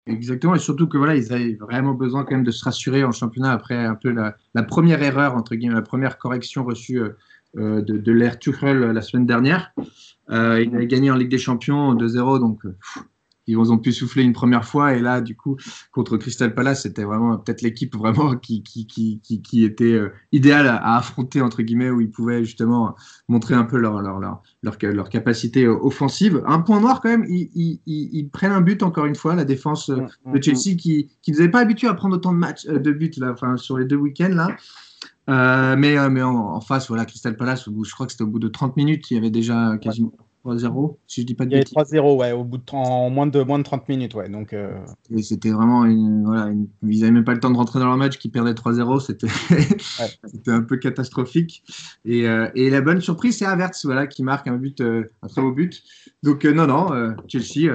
Exactement, et surtout que voilà, ils avaient vraiment besoin quand même de se rassurer en championnat après un peu la, la première erreur entre guillemets, la première correction reçue de, de l'ère Tuchel la semaine dernière. Euh, il avait gagné en Ligue des Champions 2-0, donc pff, ils ont pu souffler une première fois. Et là, du coup, contre Crystal Palace, c'était vraiment peut-être l'équipe vraiment qui, qui, qui, qui, qui était euh, idéale à, affronter, entre guillemets, où ils pouvaient justement montrer un peu leur, leur, leur, leur, leur capacité offensive. Un point noir quand même, ils, ils, ils, prennent un but encore une fois, la défense de Chelsea qui, qui ne nous avait pas habitué à prendre autant de matchs, de buts là, enfin, sur les deux week-ends là. Euh, mais, euh, mais en, en, face, voilà, Crystal Palace, je crois que c'était au bout de 30 minutes, il y avait déjà quasiment 3-0, si je dis pas de Il y avait 3-0, ouais, au bout de 30, en moins de, moins de 30 minutes, ouais. Donc, euh... Et c'était vraiment une, voilà, une, ils n'avaient même pas le temps de rentrer dans leur match, qui perdait 3-0, c'était ouais. un peu catastrophique. Et, et la bonne surprise, c'est Havertz, voilà, qui marque un but, un très beau but. Donc, non, non, Chelsea,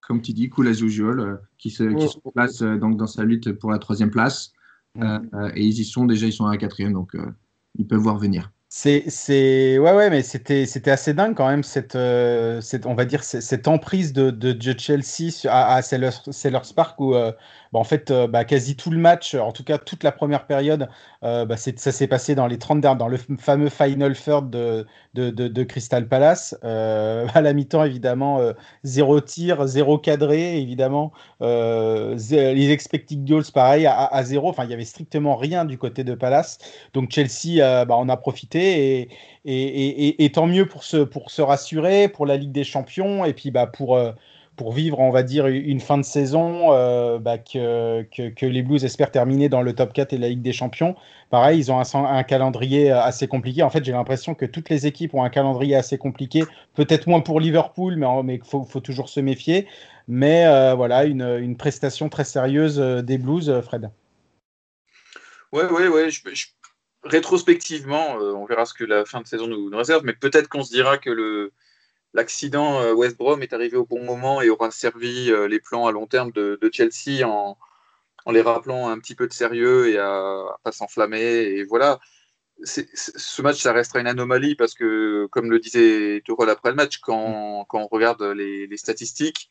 comme tu dis, cool as usual, qui se, qui se place donc dans sa lutte pour la troisième place. Euh, et ils y sont déjà, ils sont à la quatrième, donc euh, ils peuvent voir venir. C'est, c'est, ouais, ouais, mais c'était, c'était assez dingue quand même cette, euh, cette on va dire cette, emprise de, de, Chelsea à, à Sellers, Park où, euh, bah, en fait, euh, bah, quasi tout le match, en tout cas toute la première période, bah, ça s'est passé dans les 30 dernières, dans le fameux final third de, Crystal Palace. à la mi-temps, évidemment, zéro tir, zéro cadré, évidemment, les expected goals, pareil, à, zéro. Enfin, il y avait strictement rien du côté de Palace. Donc Chelsea, on a profité et, tant mieux pour se, rassurer, pour la Ligue des Champions, et puis pour, euh, pour vivre, on va dire, une fin de saison euh, bah, que, les Blues espèrent terminer dans le top 4 et la Ligue des Champions. Pareil, ils ont un, calendrier assez compliqué. En fait, j'ai l'impression que toutes les équipes ont un calendrier assez compliqué, peut-être moins pour Liverpool, mais il faut, toujours se méfier. Mais euh, voilà, une, prestation très sérieuse des Blues, Fred. Ouais, ouais, ouais. Je, rétrospectivement, euh, on verra ce que la fin de saison nous, réserve, mais peut-être qu'on se dira que le, l'accident euh, West Brom est arrivé au bon moment et aura servi euh, les plans à long terme de, Chelsea en, en, les rappelant un petit peu de sérieux et à, pas s'enflammer. Et voilà, ce match, ça restera une anomalie parce que, comme le disait Tuchel après le match, quand, quand on regarde les, les statistiques,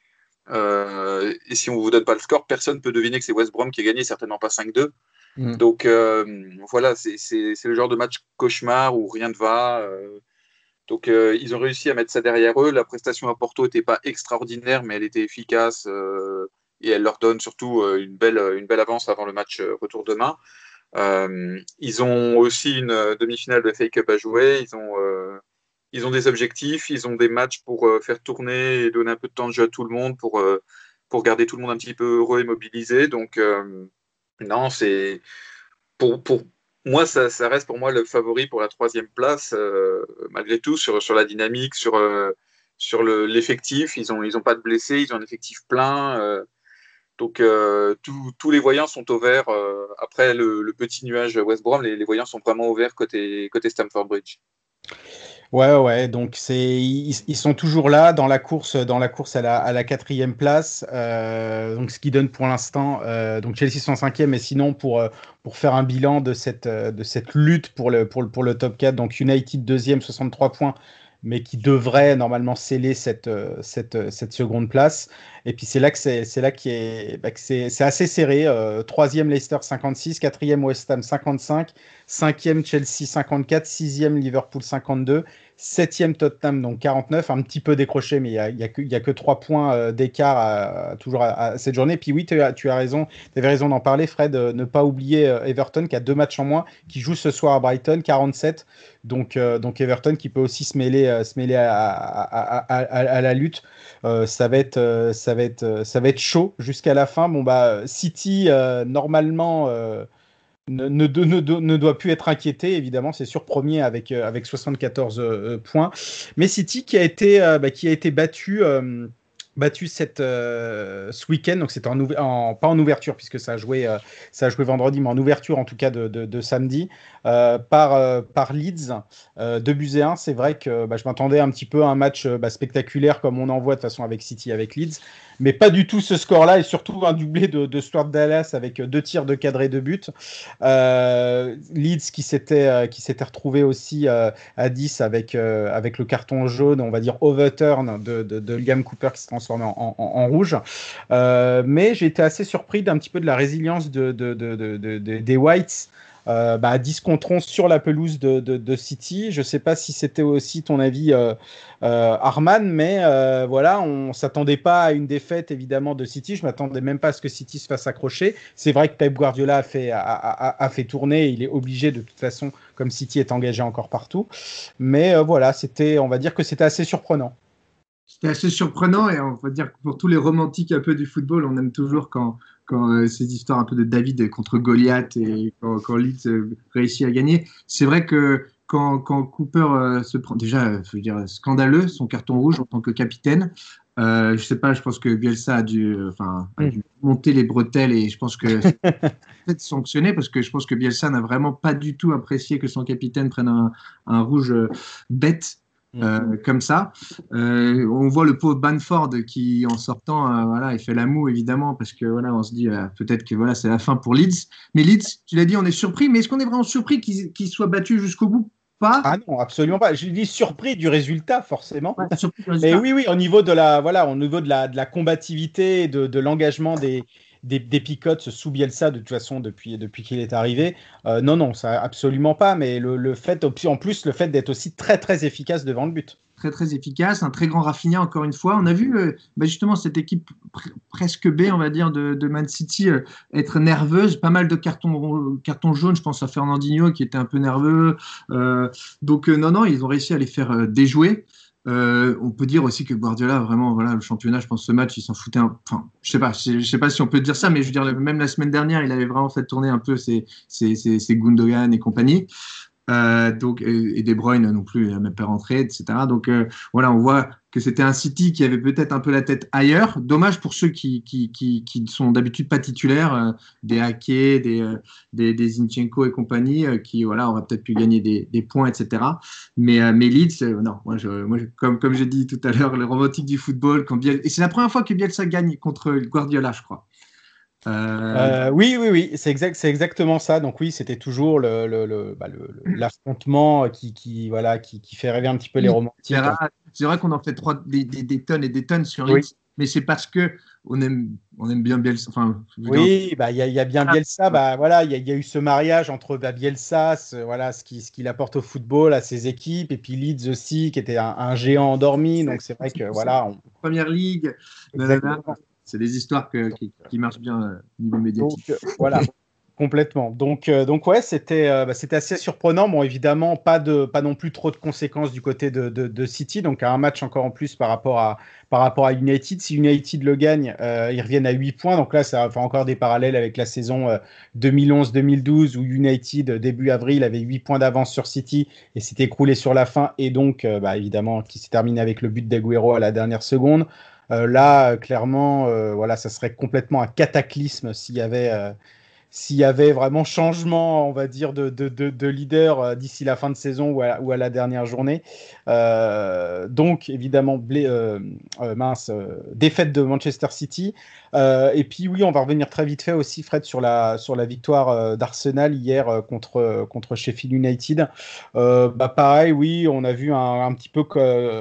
et si on vous donne pas le score, personne peut deviner que c'est West Brom qui a gagné, certainement pas 5-2. Mm. Donc euh, voilà, c'est le genre de match cauchemar où rien ne va. Euh. Donc euh, ils ont réussi à mettre ça derrière eux. La prestation à Porto n'était pas extraordinaire, mais elle était efficace et elle leur donne surtout une, belle, une belle avance avant le match retour demain. ils ont aussi une demi-finale de fake up à jouer. Ils ont, ils ont des objectifs, ils ont des matchs pour faire tourner et donner un peu de temps de jeu à tout le monde pour, pour garder tout le monde un petit peu heureux et mobilisé. Donc, non, c'est pour, pour moi, ça, ça, reste pour moi le favori pour la troisième place, euh, malgré tout, sur, sur la dynamique, sur, euh, sur l'effectif. ils n'ont ils ont pas de blessés, ils ont un effectif plein. Euh, donc, tous les voyants sont au vert. après le, petit nuage West Brom, les, les, voyants sont vraiment au vert côté, côté Stamford Bridge. Ouais, ouais, donc c'est ils, sont toujours là dans la course, dans la course à la, à la quatrième place. Euh, donc ce qui donne pour l'instant, euh, donc Chelsea sont cinquième, et sinon pour euh, pour faire un bilan de cette de cette lutte pour le pour le, pour le top 4, donc United deuxième, 63 points, mais qui devrait normalement sceller cette, cette, cette seconde place. Et puis c'est là que c'est là qui est, bah, c'est assez serré. Euh, troisième Leicester 56, quatrième West Ham 55, cinquième Chelsea 54, sixième Liverpool 52 Septième Tottenham, donc 49, un petit peu décroché, mais il n'y a, a, que 3 points euh, d'écart toujours à, cette journée. Puis oui, tu as, raison, tu avais raison d'en parler, Fred, euh, ne pas oublier Everton qui a deux matchs en moins, qui joue ce soir à Brighton, 47. Donc, donc Everton qui peut aussi se mêler, se mêler à, la lutte. ça, va être, être, ça va être chaud jusqu'à la fin. Bon, bah, City, normalement ne, ne, doit plus être inquiété, évidemment, c'est sur premier avec, euh, avec 74 euh, points. Mais City qui a été, euh, bah, qui a été battu battu euh, ce week-end, donc c'était en, en, pas en ouverture puisque ça a joué, euh, ça a joué vendredi, mais en ouverture en tout cas de samedi euh, par, euh, par Leeds de buts 1. C'est vrai que bah, je m'attendais un petit peu à un match bah, spectaculaire comme on en voit de toute façon avec City, avec Leeds, mais pas du tout ce score-là et surtout un doublé de, de Stuart Dallas avec deux tirs de cadré de but. Leeds qui s'était qui s'était retrouvé aussi à 10 avec avec le carton jaune, on va dire overturn de, de, Liam Cooper qui se transformé en, rouge. Euh, mais j'ai été assez surpris d'un petit peu de la résilience de, des Whites. Euh, bah, 10 contre 11 sur la pelouse de, City. Je ne sais pas si c'était aussi ton avis, euh, Arman, mais voilà, on ne s'attendait pas à une défaite évidemment de City. Je m'attendais même pas à ce que City se fasse accrocher. C'est vrai que Pep Guardiola a fait, a, fait tourner. Il est obligé de toute façon, comme City est engagé encore partout. Mais voilà, c'était, on va dire que c'était assez surprenant. C'était assez surprenant et on va dire que pour tous les romantiques un peu du football, on aime toujours quand, quand euh, ces histoires un peu de David contre Goliath et quand, quand Leeds euh, réussit à gagner. C'est vrai que quand, quand Cooper euh, se prend, déjà, je veux dire, scandaleux, son carton rouge en tant que capitaine. je sais pas, je pense que Bielsa a dû, enfin, a dû mm. monter les bretelles et je pense que peut-être sanctionné parce que je pense que Bielsa n'a vraiment pas du tout apprécié que son capitaine prenne un, un rouge bête euh, mm. comme ça. Euh, on voit le pauvre Banford qui, en sortant, euh, voilà, il fait la moue évidemment parce que voilà, on se dit peut-être que voilà, c'est la fin pour Leeds. Mais Leeds, tu l'as dit, on est surpris. Mais est-ce qu'on est vraiment surpris qu'ils soient battus jusqu'au bout? Pas. Ah non, absolument pas. Je dis surpris du résultat, forcément. Ouais, du oui, oui, au niveau de la, voilà, au niveau de la, de la combativité, de, de l'engagement des, des, des picotes sous Bielsa, de toute façon, depuis, depuis qu'il est arrivé, euh, non, non, ça absolument pas. Mais le, le fait, en plus, le fait d'être aussi très, très efficace devant le but. très très efficace, un très grand Rafinha encore une fois. On a vu euh, bah, justement cette équipe pr- presque B, on va dire, de, de Man City euh, être nerveuse, pas mal de cartons, cartons jaunes, je pense à Fernandinho qui était un peu nerveux. Donc non, non, ils ont réussi à les faire déjouer. Euh, on peut dire aussi que Guardiola, vraiment, voilà, le championnat, je pense, ce match, il s'en foutait un. Enfin, je sais pas, je sais pas si on peut dire ça, mais je veux dire, même la semaine dernière, il avait vraiment fait tourner un peu ses, ses, ses, ses Gundogan et compagnie. Euh, donc, et, De Bruyne non plus, il n'a même pas rentré, etc. Donc euh, voilà, on voit que c'était un City qui avait peut-être un peu la tête ailleurs. Dommage pour ceux qui, qui, qui, sont d'habitude pas titulaires, euh, des Ake, des, des, des Zinchenko et compagnie, qui voilà, auraient peut-être pu gagner des, points, etc. Mais, mais Leeds, non, moi, je, moi comme, comme j'ai dit tout à l'heure, le romantique du football, quand et c'est la première fois que Bielsa gagne contre Guardiola, je crois. Euh, Euh, oui, oui, oui, c'est exact, c'est exactement ça. Donc oui, c'était toujours le, le, le- bah, le- le- l'affrontement qui, qui, voilà, qui, qui fait rêver un petit peu les Oui, romantiques. C'est vrai, qu'on en fait trois, des, des, des tonnes et des tonnes sur Oui. Leeds, mais c'est parce que on aime, on aime bien Bielsa. Enfin, Oui, bah il y, a- il y a bien Bielsa. Bah voilà, il y, a- y eu ce mariage entre bah, Bielsa, ce, voilà, ce qui, ce qu'il apporte au football, à ses équipes, et puis Leeds aussi, qui était un, un géant endormi. Donc c'est vrai que voilà, on- Première Ligue. C'est des histoires que- qui, qui marchent bien euh, au niveau Donc médiatique. euh, voilà, complètement. Donc, euh, donc ouais, c'était euh, bah, c'était assez surprenant. Bon, évidemment, pas de pas non plus trop de conséquences du côté de, de, de City. Donc un match encore en plus par rapport à par rapport à United. Si United le gagne, euh, ils reviennent à 8 points. Donc là, ça va faire encore des parallèles avec la saison euh, 2011-2012 où United euh, début avril avait 8 points d'avance sur City et s'est écroulé sur la fin et donc euh, bah, évidemment qui s'est terminé avec le but d'Aguero à la dernière seconde. Euh, là, clairement, euh, voilà, ça serait complètement un cataclysme s'il y avait, euh, s'il y avait vraiment changement, on va dire, de, de, de, de leader euh, d'ici la fin de saison ou à, la dernière journée. Euh, donc, évidemment, blé, euh, mince, défaite de Manchester City. Et puis, oui, on va revenir très vite fait aussi, Fred, sur la, sur la victoire d'Arsenal hier contre, contre Sheffield United. Bah, pareil, oui, on a vu un, un petit peu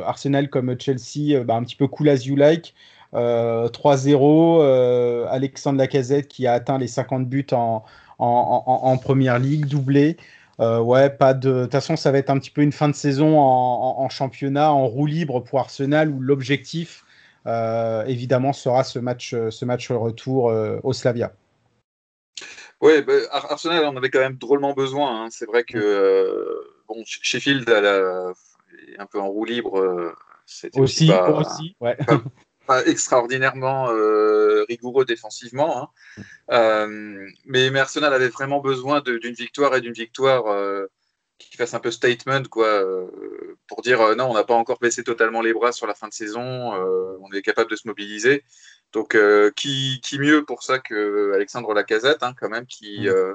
Arsenal comme Chelsea, bah, un petit peu cool as you like. Euh, 3-0, euh, Alexandre Lacazette qui a atteint les 50 buts en, en, en, en première ligue, doublé. Euh, ouais, pas de. De toute façon, ça va être un petit peu une fin de saison en, en, en championnat, en roue libre pour Arsenal, où l'objectif, euh, évidemment, sera ce match, ce match retour euh, au Slavia. Oui, bah, Ar- Arsenal en avait quand même drôlement besoin. hein. C'est vrai que euh, bon, Sh- Sheffield elle est un peu en roue libre. euh, aussi, Aussi, pas, aussi, ouais. pas extraordinairement euh, rigoureux défensivement. hein. Euh, mais, mais Arsenal avait vraiment besoin d'une victoire et d'une victoire euh, qui fasse un peu statement, quoi, pour dire non, on n'a pas encore baissé totalement les bras sur la fin de saison, on est capable de se mobiliser. Donc, qui, qui mieux pour ça que Alexandre Lacazette, hein, quand même, qui, euh,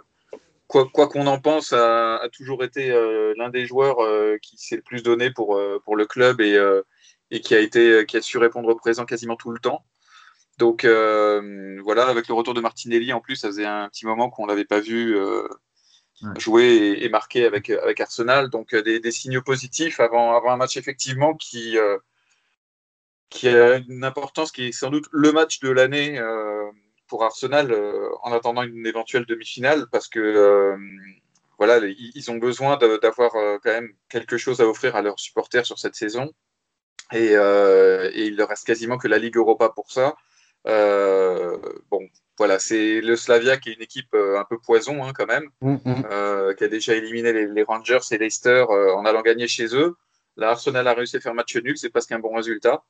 quoi qu'on en pense, a, a toujours été l'un des joueurs qui s'est le plus donné pour, pour le club et, et qui a été qui a su répondre présent quasiment tout le temps. Donc euh, voilà, avec le retour de Martinelli en plus, ça faisait un petit moment qu'on l'avait pas vu euh, jouer et, et marquer avec avec Arsenal. Donc euh, des, des signaux positifs avant avant un match effectivement qui euh, qui a une importance qui est sans doute le match de l'année euh, pour Arsenal euh, en attendant une éventuelle demi-finale parce que euh, voilà, les- ils ont besoin d'avoir euh, quand même quelque chose à offrir à leurs supporters sur cette saison. Et, euh, et il leur reste quasiment que la Ligue Europa pour ça. Euh, bon, voilà, c'est le Slavia qui est une équipe euh, un peu poison hein, quand même, Mm, mm. euh, qui a déjà éliminé les, les Rangers et Leicester en allant gagner chez eux. Là, Arsenal a réussi à faire match nul, c'est presque un bon résultat.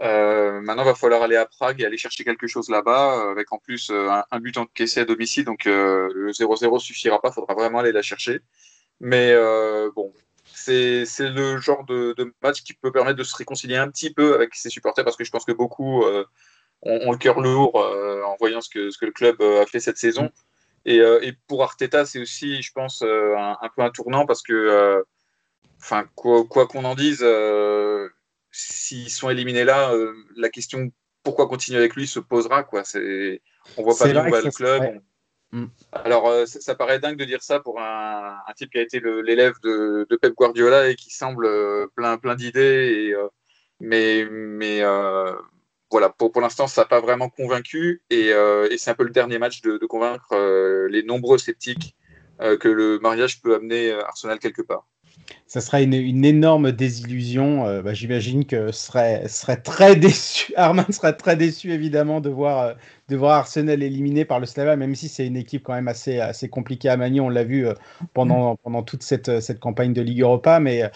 Maintenant, il va falloir aller à Prague et aller chercher quelque chose là-bas, avec en plus un, un but encaissé à domicile. Donc le 0-0 suffira pas, il faudra vraiment aller la chercher. Mais euh, bon, c'est le genre de, de match qui peut permettre de se réconcilier un petit peu avec ses supporters, parce que je pense que beaucoup euh, ont, ont le cœur lourd euh, en voyant ce que, ce que le club euh, a fait cette saison. Et, euh, et pour Arteta, c'est aussi, je pense, un, un peu un tournant, parce que, enfin, quoi qu'on en dise, s'ils sont éliminés là, la question pourquoi continuer avec lui se posera. Quoi. On voit pas bien où va le club. Mm. Alors, euh, ça, paraît dingue de dire ça pour un, type qui a été l'élève de, Pep Guardiola et qui semble euh, plein, plein d'idées. euh, mais voilà, pour, l'instant, ça n'a pas vraiment convaincu. Et, c'est un peu le dernier match de, convaincre les nombreux sceptiques que le mariage peut amener Arsenal quelque part. Ça serait une, une énorme désillusion. Euh, bah, J'imagine que serait, serait très déçu. Arman serait très déçu évidemment de voir, euh, de voir Arsenal éliminé par le Slava, même si c'est une équipe quand même assez, assez compliquée à manier. On l'a vu euh, pendant, pendant toute cette, cette campagne de Ligue Europa. Mais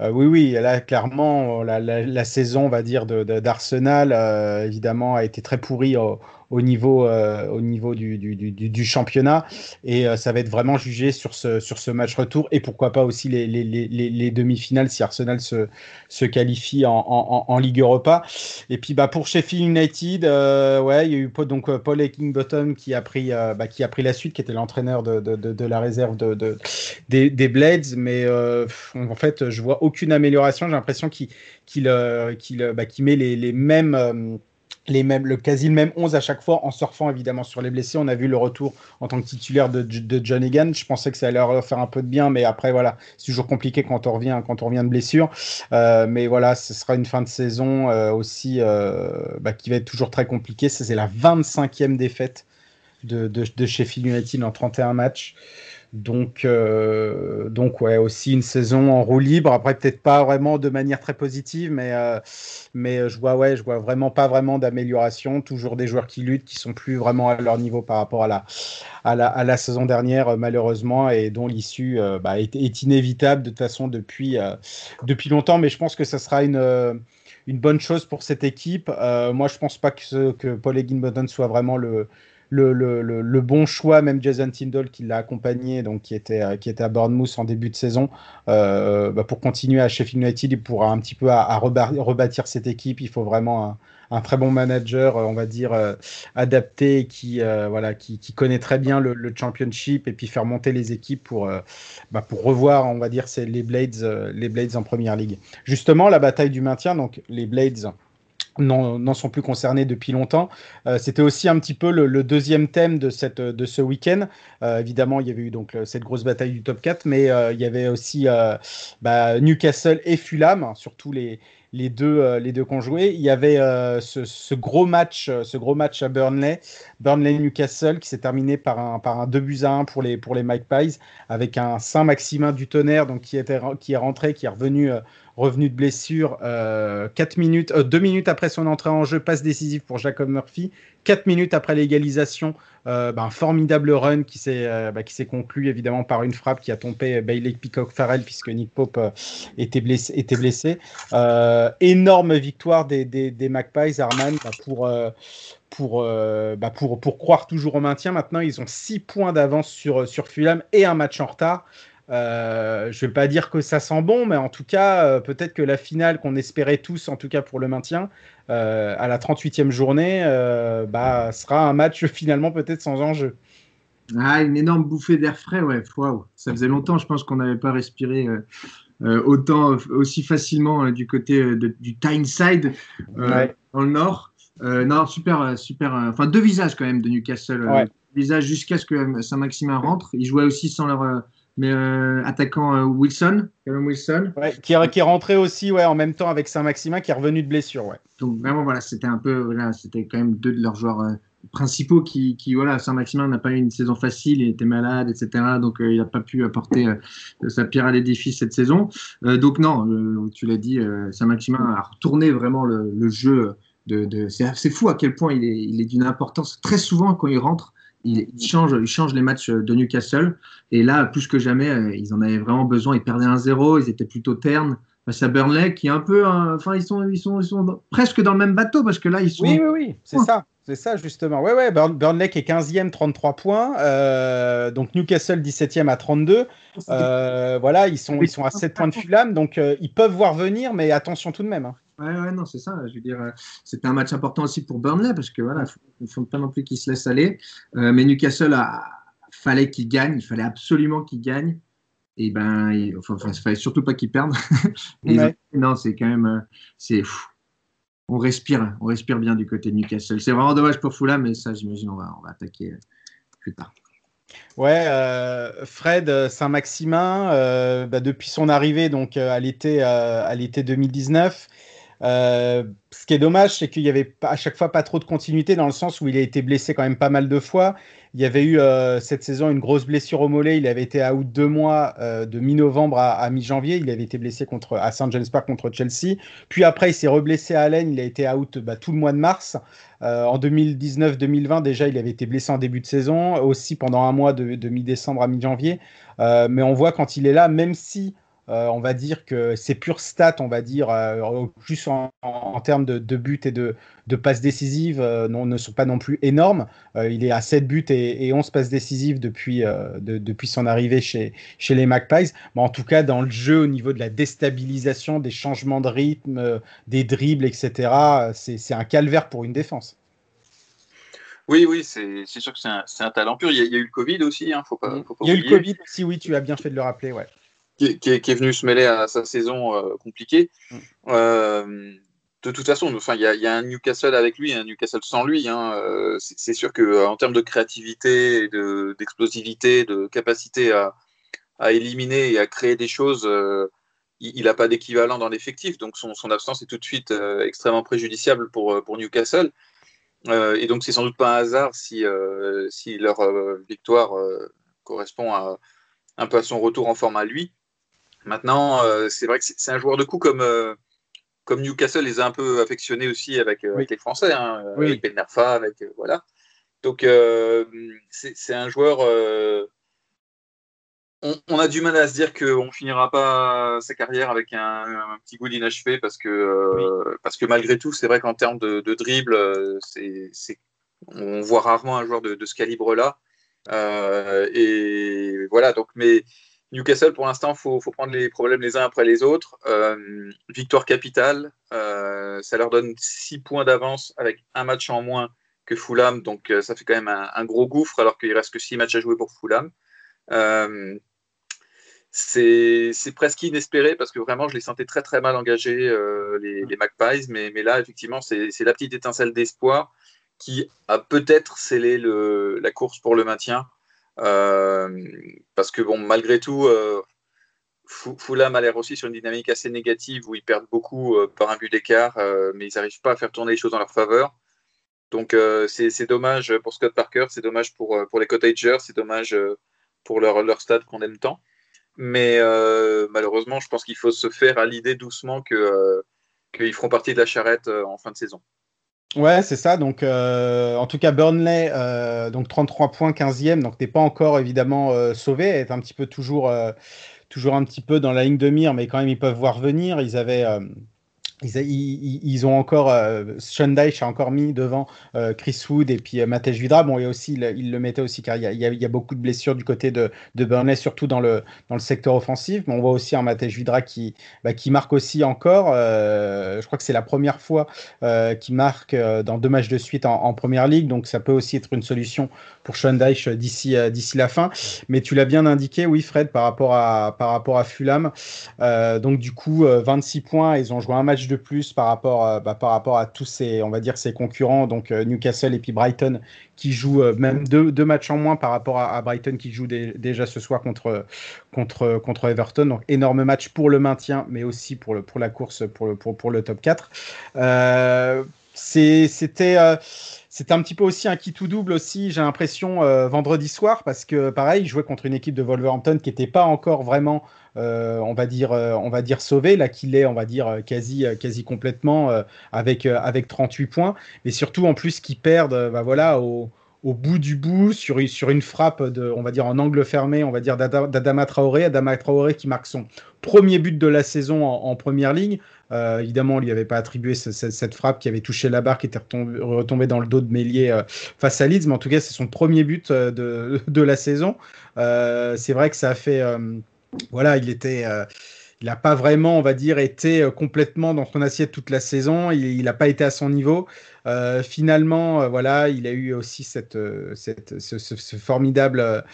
oui, oui, là clairement la, la, la saison, on va dire, de- de- d'Arsenal euh, évidemment a été très pourrie au, au niveau, euh, au niveau du, du, du, du championnat. Et euh, ça va être vraiment jugé sur ce, sur ce match retour et pourquoi pas aussi les, les, les, les demi-finales si Arsenal se, se qualifie en, en, Ligue Europa. Et puis bah, pour Sheffield United, euh, ouais, il y a eu donc euh, Paul Heckingbottom qui a pris, euh, bah, qui a pris la suite, qui était l'entraîneur de, de, de, la réserve de, de des, des, Blades. Mais en fait, je vois aucune amélioration. J'ai l'impression qu'il qu'il bah, met les, les mêmes les mêmes, le quasi le même 11 à chaque fois en surfant évidemment sur les blessés. On a vu le retour en tant que titulaire de, de John Egan. Je pensais que ça allait leur faire un peu de bien, mais après voilà, c'est toujours compliqué quand on revient quand on revient de blessure. Euh, mais voilà, ce sera une fin de saison euh, aussi euh, bah, qui va être toujours très compliquée. C'est la 25e défaite de, de, de Sheffield United en 31 matchs. Donc, euh, donc ouais, aussi une saison en roue libre. Après, peut-être pas vraiment de manière très positive, mais, euh, mais je vois, ouais, je vois vraiment pas vraiment d'amélioration. Toujours des joueurs qui luttent, qui sont plus vraiment à leur niveau par rapport à la, à la, à la saison dernière, euh, malheureusement, et dont l'issue euh, bah, est, inévitable de toute façon depuis, euh, depuis longtemps. Mais je pense que ça sera une euh, une bonne chose pour cette équipe. Euh, moi, je pense pas que, que Paul Higginbotham soit vraiment le, le, bon choix, même Jason Tyndall qui l'a accompagné, donc qui était, euh, qui était à Bournemouth en début de saison, euh, bah pour continuer à Sheffield United, il pourra un petit peu à, rebâtir cette équipe. Il faut vraiment un, très bon manager, on va dire euh, adapté, qui euh, voilà, qui, connaît très bien le, championship et puis faire monter les équipes pour euh, bah pour revoir, on va dire, c'est les Blades, euh, les Blades en première ligue. Justement, la bataille du maintien, donc les Blades n'en sont plus concernés depuis longtemps. Euh, C'était aussi un petit peu le, deuxième thème de, cette, de ce week-end. Euh, évidemment, il y avait eu donc cette grosse bataille du top 4, mais euh, il y avait aussi bah, Newcastle et Fulham, surtout les, les deux, les deux qu'on jouait. Il y avait ce, gros match, ce gros match à Burnley, Burnley-Newcastle, qui s'est terminé par un, par un 2 buts à 1 pour les, pour les Magpies, avec un Saint-Maximin du tonnerre donc, qui, était, qui est rentré, qui est revenu, revenu de blessure 4 minutes, 2 minutes après son entrée en jeu, passe décisive pour Jacob Murphy. 4 minutes après l'égalisation, euh, un formidable run qui s'est euh, bah, conclu évidemment par une frappe qui a tombé Bailey Peacock Farrell puisque Nick Pope euh, était blessé. Était blessé. énorme victoire des, des, des Magpies, Arman, bah, pour, pour, bah, pour, pour croire toujours au maintien. Maintenant, ils ont 6 points d'avance sur, sur Fulham et un match en retard. Euh, je ne vais pas dire que ça sent bon, mais en tout cas, euh, peut-être que la finale qu'on espérait tous, en tout cas pour le maintien, euh, à la 38e journée, bah, sera un match finalement peut-être sans enjeu. Ah, une énorme bouffée d'air frais, ouais. Wow. Ça faisait longtemps, je pense qu'on n'avait pas respiré autant, aussi facilement du côté de, du Tyneside, ouais. dans le nord. non, super, super. Enfin, deux visages quand même de Newcastle. Ouais. visage jusqu'à ce que Saint-Maximin rentre. Ils jouaient aussi sans leur mais euh, attaquant euh, Wilson, Wilson. Ouais, qui, est, qui, est rentré aussi ouais, en même temps avec Saint-Maximin qui est revenu de blessure. Ouais. Donc vraiment, voilà, c'était un peu, voilà, c'était quand même deux de leurs joueurs euh, principaux qui, qui voilà, Saint-Maximin n'a pas eu une saison facile, il était malade, etc. Donc il n'a pas pu apporter sa pierre à l'édifice cette saison. donc non, tu l'as dit, Saint-Maximin a retourné vraiment le, le jeu. De, de c'est fou à quel point il est, il est d'une importance. Très souvent, quand il rentre, il, il, change, il change les matchs de Newcastle. Et là, plus que jamais, euh, ils en avaient vraiment besoin. Ils perdaient 1-0, ils étaient plutôt ternes face à Burnley, qui est un peu. Enfin, ils, sont, ils, sont, ils sont presque dans le même bateau parce que là, ils sont. Oui, oui, oui, c'est oh. ça. C'est ça, justement. Ouais, ouais, Burn, Burnley qui est 15e, 33 points. Euh, donc Newcastle 17e à 32. Euh, voilà, ils sont, ils sont à 7 points de Fulham. Donc euh, ils peuvent voir venir, mais attention tout de même. Hein. Ouais, ouais, non, c'est ça. Je veux dire, c'était un match important aussi pour Burnley parce que voilà, il ne faut pas non plus qu'ils se laissent aller. Euh, mais Newcastle, a, fallait qu'il gagne, il fallait absolument qu'il gagne. Et ben, il, enfin, il fallait surtout pas qu'ils perdent. ouais. non, c'est quand même, c'est, on respire, on respire bien du côté de Newcastle. C'est vraiment dommage pour Fulham, mais ça, j'imagine, on va, on va attaquer plus tard. Ouais, Fred Saint-Maximin, bah, depuis son arrivée donc à l'été à l'été 2019, euh, ce qui est dommage, c'est qu'il y avait à chaque fois pas trop de continuité dans le sens où il a été blessé quand même pas mal de fois. Il y avait eu euh, cette saison une grosse blessure au mollet. Il avait été out deux mois euh, de mi-novembre à, mi-janvier. Il avait été blessé contre, à Saint James Park contre Chelsea. Puis après, il s'est reblessé à Allen. Il a été out bah, tout le mois de mars. en 2019-2020, déjà, il avait été blessé en début de saison, aussi pendant un mois de, de mi-décembre à mi-janvier. mais on voit quand il est là, même si euh, on va dire que ses pures stats, on va dire, euh, juste en, termes de, buts et de, passes décisives, euh, ne sont pas non plus énormes. il est à 7 buts et, 11 passes décisives depuis, depuis son arrivée chez, chez les Magpies. Mais en tout cas, dans le jeu, au niveau de la déstabilisation, des changements de rythme, des dribbles, etc., c'est un calvaire pour une défense. Oui, oui, c'est sûr que c'est un, talent pur. Il y, a, eu le Covid aussi, hein, faut pas, Il y a eu le Covid aussi, oui, tu as bien fait de le rappeler, ouais qui, est, venu se mêler à sa saison euh, compliquée. Mm. Euh, de toute façon, enfin, il y, a un Newcastle avec lui, un Newcastle sans lui. Hein, euh, c'est sûr que en termes de créativité, d'explosivité, de, capacité à, éliminer et à créer des choses, il n'a pas d'équivalent dans l'effectif. Donc son, absence est tout de suite extrêmement préjudiciable pour, pour Newcastle. et donc c'est sans doute pas un hasard si, si leur victoire correspond à, un peu à son retour en forme à lui. Maintenant, euh, c'est vrai que c'est un joueur de coup comme, euh, comme Newcastle les a un peu affectionnés aussi avec, euh, les Français, hein, avec Ben avec voilà. Donc c'est un joueur. On, a du mal à se dire qu'on finira pas sa carrière avec un, petit goût d'inachevé parce que parce que malgré tout, c'est vrai qu'en termes de, dribble, c'est on voit rarement un joueur de, de ce calibre-là. et voilà, donc mais Newcastle, pour l'instant, il faut, prendre les problèmes les uns après les autres. Euh, victoire capitale, euh, ça leur donne 6 points d'avance avec un match en moins que Fulham, donc euh, ça fait quand même un, gros gouffre alors qu'il reste que 6 matchs à jouer pour Fulham. c'est presque inespéré parce que vraiment je les sentais très très mal engagés, les, Magpies, mais, là effectivement c'est la petite étincelle d'espoir qui a peut-être scellé la course pour le maintien. Euh, parce que, bon, malgré tout, euh, Fulham a l'air aussi sur une dynamique assez négative où ils perdent beaucoup euh, par un but d'écart, mais ils n'arrivent pas à faire tourner les choses dans leur faveur. Donc c'est dommage pour Scott Parker, c'est dommage pour, pour les Cottagers, c'est dommage pour leur, leur stade qu'on aime tant. Mais malheureusement, je pense qu'il faut se faire à l'idée doucement qu'ils feront partie de la charrette en fin de saison. Ouais, c'est ça. Donc, euh, en tout cas, Burnley, euh, donc 33 points, 15e, donc n'est pas encore évidemment euh, sauvé, est un petit peu toujours, toujours un petit peu dans la ligne de mire, mais quand même ils peuvent voir venir. Ils avaient ils, ont encore, euh, a encore mis devant euh, Chris Wood et puis euh, Matej Vidra. Bon, et aussi, il, le mettait aussi car il y, a, beaucoup de blessures du côté de, de Burnley, surtout dans le, secteur offensif. Mais on voit aussi un Matej Vidra qui, bah, marque aussi encore. Euh, je crois que c'est la première fois qu'il marque dans deux matchs de suite en, en, première ligue. Donc, ça peut aussi être une solution pour Sean Dyche d'ici d'ici la fin. Mais tu l'as bien indiqué, oui, Fred, par rapport à, par rapport à Fulham. donc, du coup, 26 points. Ils ont joué un match de plus par rapport, euh, bah, par rapport à tous ces, on va dire, ces concurrents, donc euh, Newcastle et puis Brighton, qui jouent euh, même deux, deux, matchs en moins par rapport à, Brighton qui joue déjà ce soir contre, contre, contre Everton. Donc énorme match pour le maintien, mais aussi pour, le, pour la course pour le, pour, pour le top 4. C'était c'était un petit peu aussi un qui tout double aussi, j'ai l'impression, vendredi soir, parce que pareil, il jouait contre une équipe de Wolverhampton qui n'était pas encore vraiment euh, on va dire, euh, on va dire sauvé, là qu'il est, on va dire quasi, quasi complètement avec avec 38 points, mais surtout en plus qu'ils perdent, bah voilà, au, bout du bout sur, sur une frappe de, on va dire en angle fermé, on va dire d'Adama Traoré, Adama Traoré qui marque son premier but de la saison en, première ligne. Euh, évidemment, on lui avait pas attribué cette frappe qui avait touché la barre, qui était retombée dans le dos de Mélier face à Leeds, mais en tout cas, c'est son premier but de, de la saison. c'est vrai que ça a fait voilà, il était. Euh, il n'a pas vraiment, on va dire, été euh, complètement dans son assiette toute la saison. Il n'a pas été à son niveau. Euh, finalement, voilà, il a eu aussi cette, ce, formidable,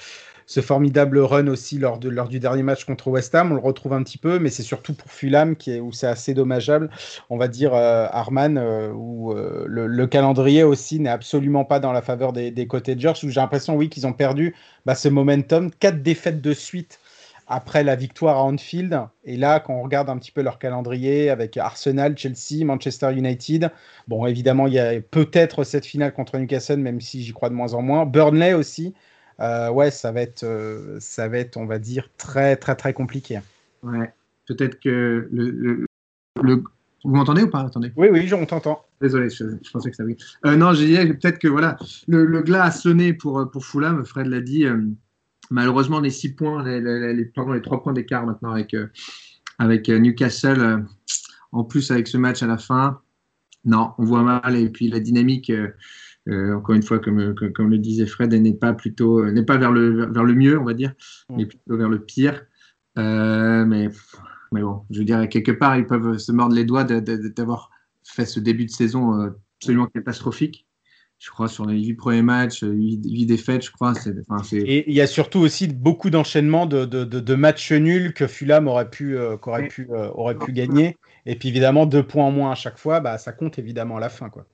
ce formidable run aussi lors, du dernier match contre West Ham. On le retrouve un petit peu, mais c'est surtout pour Fulham qui est, où c'est assez dommageable. On va dire euh, Arman, euh, où euh, le, calendrier aussi n'est absolument pas dans la faveur des, des côtés de George, où j'ai l'impression, oui, qu'ils ont perdu bah, ce momentum. Quatre défaites de suite après la victoire à Anfield. Et là, quand on regarde un petit peu leur calendrier avec Arsenal, Chelsea, Manchester United, bon, évidemment, il y a peut-être cette finale contre Newcastle, même si j'y crois de moins en moins. Burnley aussi. Euh, ouais, ça va être, euh, ça va être, on va dire, très, très, très compliqué. Ouais. Peut-être que le, le, vous m'entendez ou pas? Attendez. Oui, oui, on t'entend. Désolé, je, pensais que ça. Euh, non, j'ai dit peut-être que voilà, le, le, glas a sonné pour pour Fulham. Fred l'a dit. Euh, malheureusement, les six points, les, les, les, pardon, les trois points d'écart maintenant avec, euh, avec euh, Newcastle, euh, en plus avec ce match à la fin, non, on voit mal. Et puis la dynamique, encore une fois, comme, comme, le disait Fred, n'est pas plutôt, n'est pas vers le, vers le mieux, on va dire, mais plutôt vers le pire. mais, mais bon, je veux dire, quelque part, ils peuvent se mordre les doigts d'avoir fait ce début de saison absolument catastrophique je crois, sur les huit premiers matchs, huit défaites, je crois. et il y a surtout aussi beaucoup d'enchaînements de, de, de, matchs nuls que Fulham aurait pu, euh, aurait pu, euh, aurait pu gagner. Et puis évidemment, deux points en moins à chaque fois, bah, ça compte évidemment à la fin. Quoi.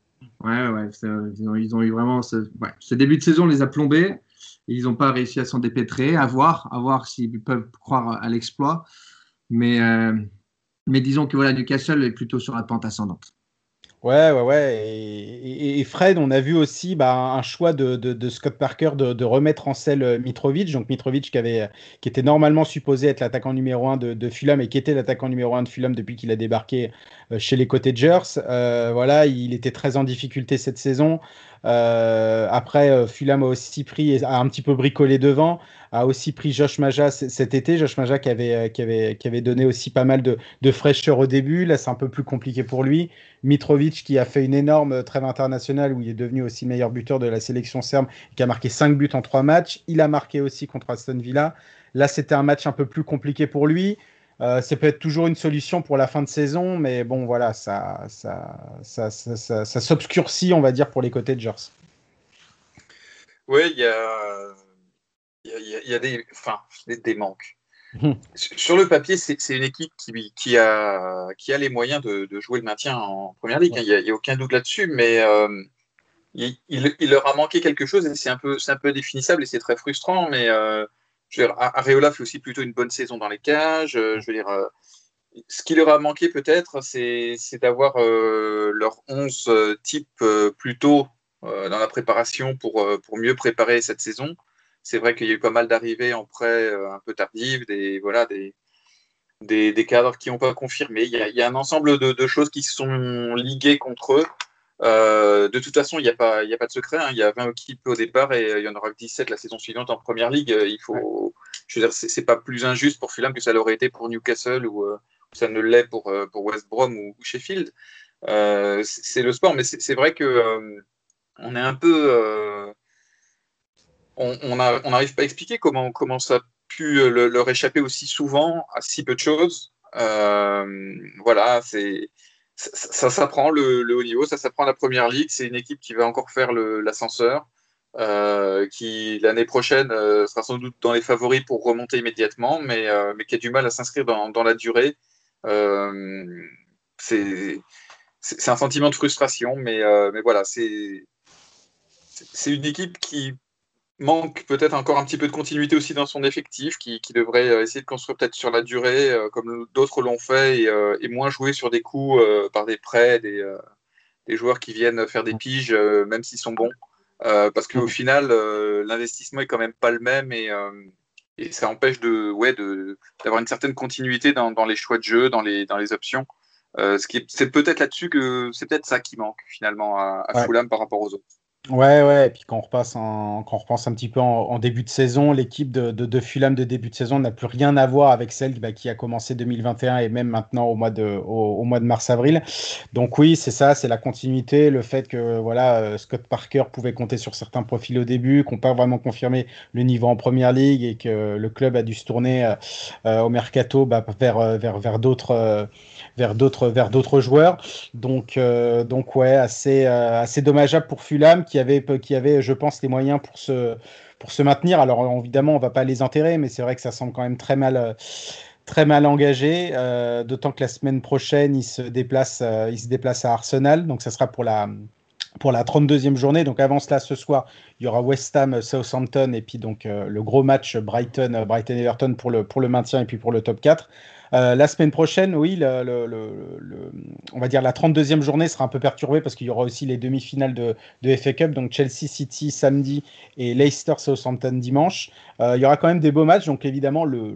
Ouais, ouais, ils ont, eu vraiment. Ce, début de saison les a plombés. Ils n'ont pas réussi à s'en dépêtrer, à voir, à voir s'ils peuvent croire à l'exploit. Mais, euh, disons que voilà, Newcastle est plutôt sur la pente ascendante. Ouais, ouais, ouais. Et, Fred, on a vu aussi bah, un choix de, Scott Parker de, remettre en selle euh, Mitrovic. Donc Mitrovic qui, avait, qui était normalement supposé être l'attaquant numéro 1 de, Fulham et qui était l'attaquant numéro 1 de Fulham depuis qu'il a débarqué euh, chez les Cottagers. Euh, voilà, il était très en difficulté cette saison. Euh, après, Fulham a aussi pris, a un petit peu bricolé devant, a aussi pris Josh Maja cet été. Josh Maja qui avait, qui avait, qui avait donné aussi pas mal de, de fraîcheur au début. Là, c'est un peu plus compliqué pour lui. Mitrovic qui a fait une énorme trêve internationale où il est devenu aussi meilleur buteur de la sélection serbe, qui a marqué 5 buts en 3 matchs. Il a marqué aussi contre Aston Villa. Là, c'était un match un peu plus compliqué pour lui. Euh, c'est peut-être toujours une solution pour la fin de saison, mais bon, voilà, ça, ça, ça, ça, ça s'obscurcit, on va dire, pour les côtés de Gers. Oui, il y a, y, y a, des, enfin, des, manques. Sur le papier, c'est une équipe qui, qui, a, qui a les moyens de, de jouer le maintien en première ligue. Hein. Il n'y a, aucun doute là-dessus, mais euh, il, il, leur a manqué quelque chose et c'est un, peu, un peu définissable et c'est très frustrant. Mais euh, je veux dire, Areola fait aussi plutôt une bonne saison dans les cages. Euh, je veux dire, euh, ce qui leur a manqué peut-être, c'est d'avoir euh, leur 11 types plus tôt dans la préparation pour, pour mieux préparer cette saison. C'est vrai qu'il y a eu pas mal d'arrivées en prêt un peu tardives, des, voilà, des, des, cadres qui n'ont pas confirmé. Il y, a, un ensemble de, de, choses qui sont liguées contre eux. Euh, de toute façon, il n'y a, pas, a pas de secret. Hein. Il y a 20 équipes au départ et euh, il y en aura 17 la saison suivante en première ligue. Euh, il faut, dire, c'est pas plus injuste pour Fulham que ça l'aurait été pour Newcastle ou ça ne l'est pour, West Brom ou, Sheffield. c'est le sport, mais c'est vrai que on est un peu, on n'arrive pas à expliquer comment ça a pu leur échapper aussi souvent à si peu de choses. voilà, c'est ça, s'apprend le, le, haut niveau, ça s'apprend la première ligue. C'est une équipe qui va encore faire l'ascenseur, euh, qui l'année prochaine euh, sera sans doute dans les favoris pour remonter immédiatement, mais, euh, mais qui a du mal à s'inscrire dans, dans, la durée. Euh, c'est un sentiment de frustration, mais, euh, mais voilà, c'est une équipe qui manque peut-être encore un petit peu de continuité aussi dans son effectif, qui, qui devrait euh, essayer de construire peut-être sur la durée, euh, comme d'autres l'ont fait, et, euh, et, moins jouer sur des coups par des prêts, des, des, joueurs qui viennent faire des piges, même s'ils sont bons. parce qu'au final, l'investissement est quand même pas le même et, et ça empêche de, ouais, d'avoir une certaine continuité dans, dans, les choix de jeu, dans les, dans les options. ce qui c'est peut-être là-dessus que c'est peut-être ça qui manque finalement à, à Fulham par rapport aux autres. Ouais, ouais, et puis quand on, repasse en, quand on repense un petit peu en, début de saison, l'équipe de, de, de, Fulham de début de saison n'a plus rien à voir avec celle bah, qui a commencé 2021 et même maintenant au mois de, au, mois de mars-avril. Donc oui, c'est ça, c'est la continuité, le fait que voilà, euh, Scott Parker pouvait compter sur certains profils au début, qu'on pas vraiment confirmé le niveau en première ligue et que le club a dû se tourner euh, euh, au mercato bah, vers, vers, vers d'autres vers d'autres vers d'autres joueurs. Donc donc ouais, assez assez dommageable pour Fulham qui avait, qui avait, je pense, les moyens pour se, pour se maintenir. Alors évidemment, on va pas les enterrer, mais c'est vrai que ça semble quand même très mal, très mal engagé. Euh, D'autant que la semaine prochaine, il se déplace, euh, se déplace à Arsenal, donc ça sera pour la pour la 32e journée. Donc avant cela, ce soir, il y aura West Ham, Southampton et puis donc euh, le gros match Brighton, Brighton Everton pour le pour le maintien et puis pour le top 4. Euh, la semaine prochaine, oui, le, le, le, on va dire la 32e journée sera un peu perturbée parce qu'il y aura aussi les demi-finales de, de, FA Cup, donc Chelsea City samedi et Leicester Southampton dimanche. Euh, il y aura quand même des beaux matchs, donc évidemment le,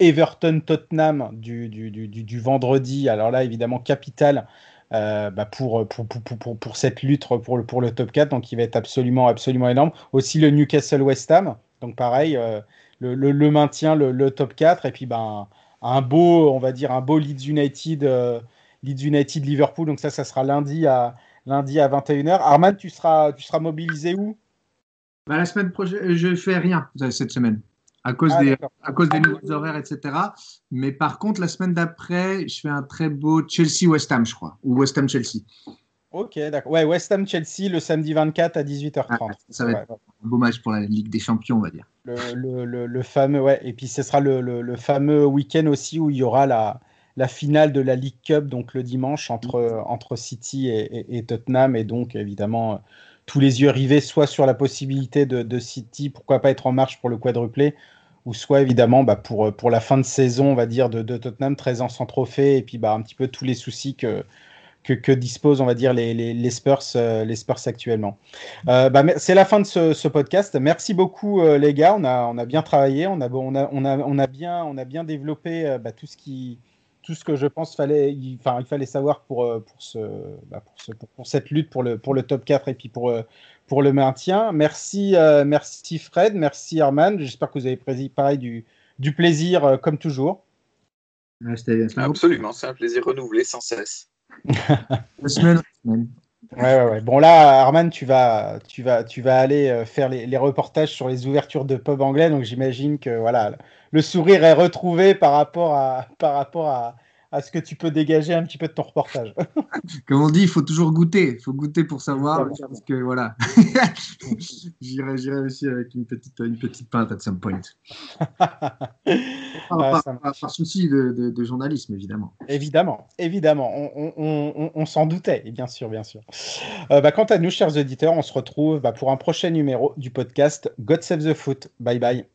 Everton Tottenham du, du, du, du, vendredi, alors là évidemment capital. Euh, bah pour, pour, pour, pour, cette lutte pour le, pour le top 4, donc il va être absolument, absolument énorme. Aussi le Newcastle West Ham, donc pareil, euh, le, le, maintien, le, top 4, et puis ben, un beau, on va dire, un beau Leeds United, euh, Leeds United Liverpool. Donc ça, ça sera lundi à, lundi à 21h. Armand, tu seras, tu seras mobilisé où? Bah, La semaine prochaine, je fais rien cette semaine. À cause, ah, des, à cause des nouveaux horaires, etc. Mais par contre, la semaine d'après, je fais un très beau Chelsea-West Ham, je crois, ou West Ham-Chelsea. Ok, d'accord. Ouais, West Ham Chelsea le samedi 24 à 18h30. Ah, ça va être un beau match pour la Ligue des Champions, on va dire. Le, le, le, fameux, ouais. Et puis ce sera le, fameux week-end aussi où il y aura la, la finale de la League Cup, donc le dimanche entre, entre City et, Tottenham. Et donc, évidemment, tous les yeux rivés soit sur la possibilité de, de, City, pourquoi pas être en marche pour le quadruplé, ou soit évidemment bah, pour, pour la fin de saison, on va dire, de, de Tottenham, 13 ans sans trophée, et puis bah, un petit peu tous les soucis que que, disposent, on va dire, les, les, Spurs, euh, les Spurs actuellement. Euh, bah, c'est la fin de ce, podcast. Merci beaucoup, euh, les gars. On a, on a bien travaillé, on a, on a, on a, on a, bien, on a bien développé bah, tout, ce qui, tout ce que je pense fallait, il, enfin, il fallait savoir pour, pour, ce, bah, pour, ce, pour, cette lutte pour le, pour le top 4 et puis pour, pour le maintien. Merci, merci Fred, merci Arman. J'espère que vous avez pris pareil du, du plaisir comme toujours. Absolument, c'est un plaisir renouvelé sans cesse. Ouais. Bon là, Arman, tu vas, tu vas, tu vas aller euh, faire les, les, reportages sur les ouvertures de pub anglais, donc j'imagine que voilà, le sourire est retrouvé par rapport à, par rapport à, à ce que tu peux dégager un petit peu de ton reportage. Comme on dit, il faut toujours goûter. Il faut goûter pour savoir. Parce que voilà, j'irai, j'irai aussi avec une petite, une petite pinte at some point. par, souci de, de, journalisme, évidemment. Évidemment, évidemment. On, on, on, s'en doutait, et bien sûr, bien sûr. Euh, bah, quant à nous, chers auditeurs, on se retrouve bah, pour un prochain numéro du podcast God Save the Foot. Bye bye.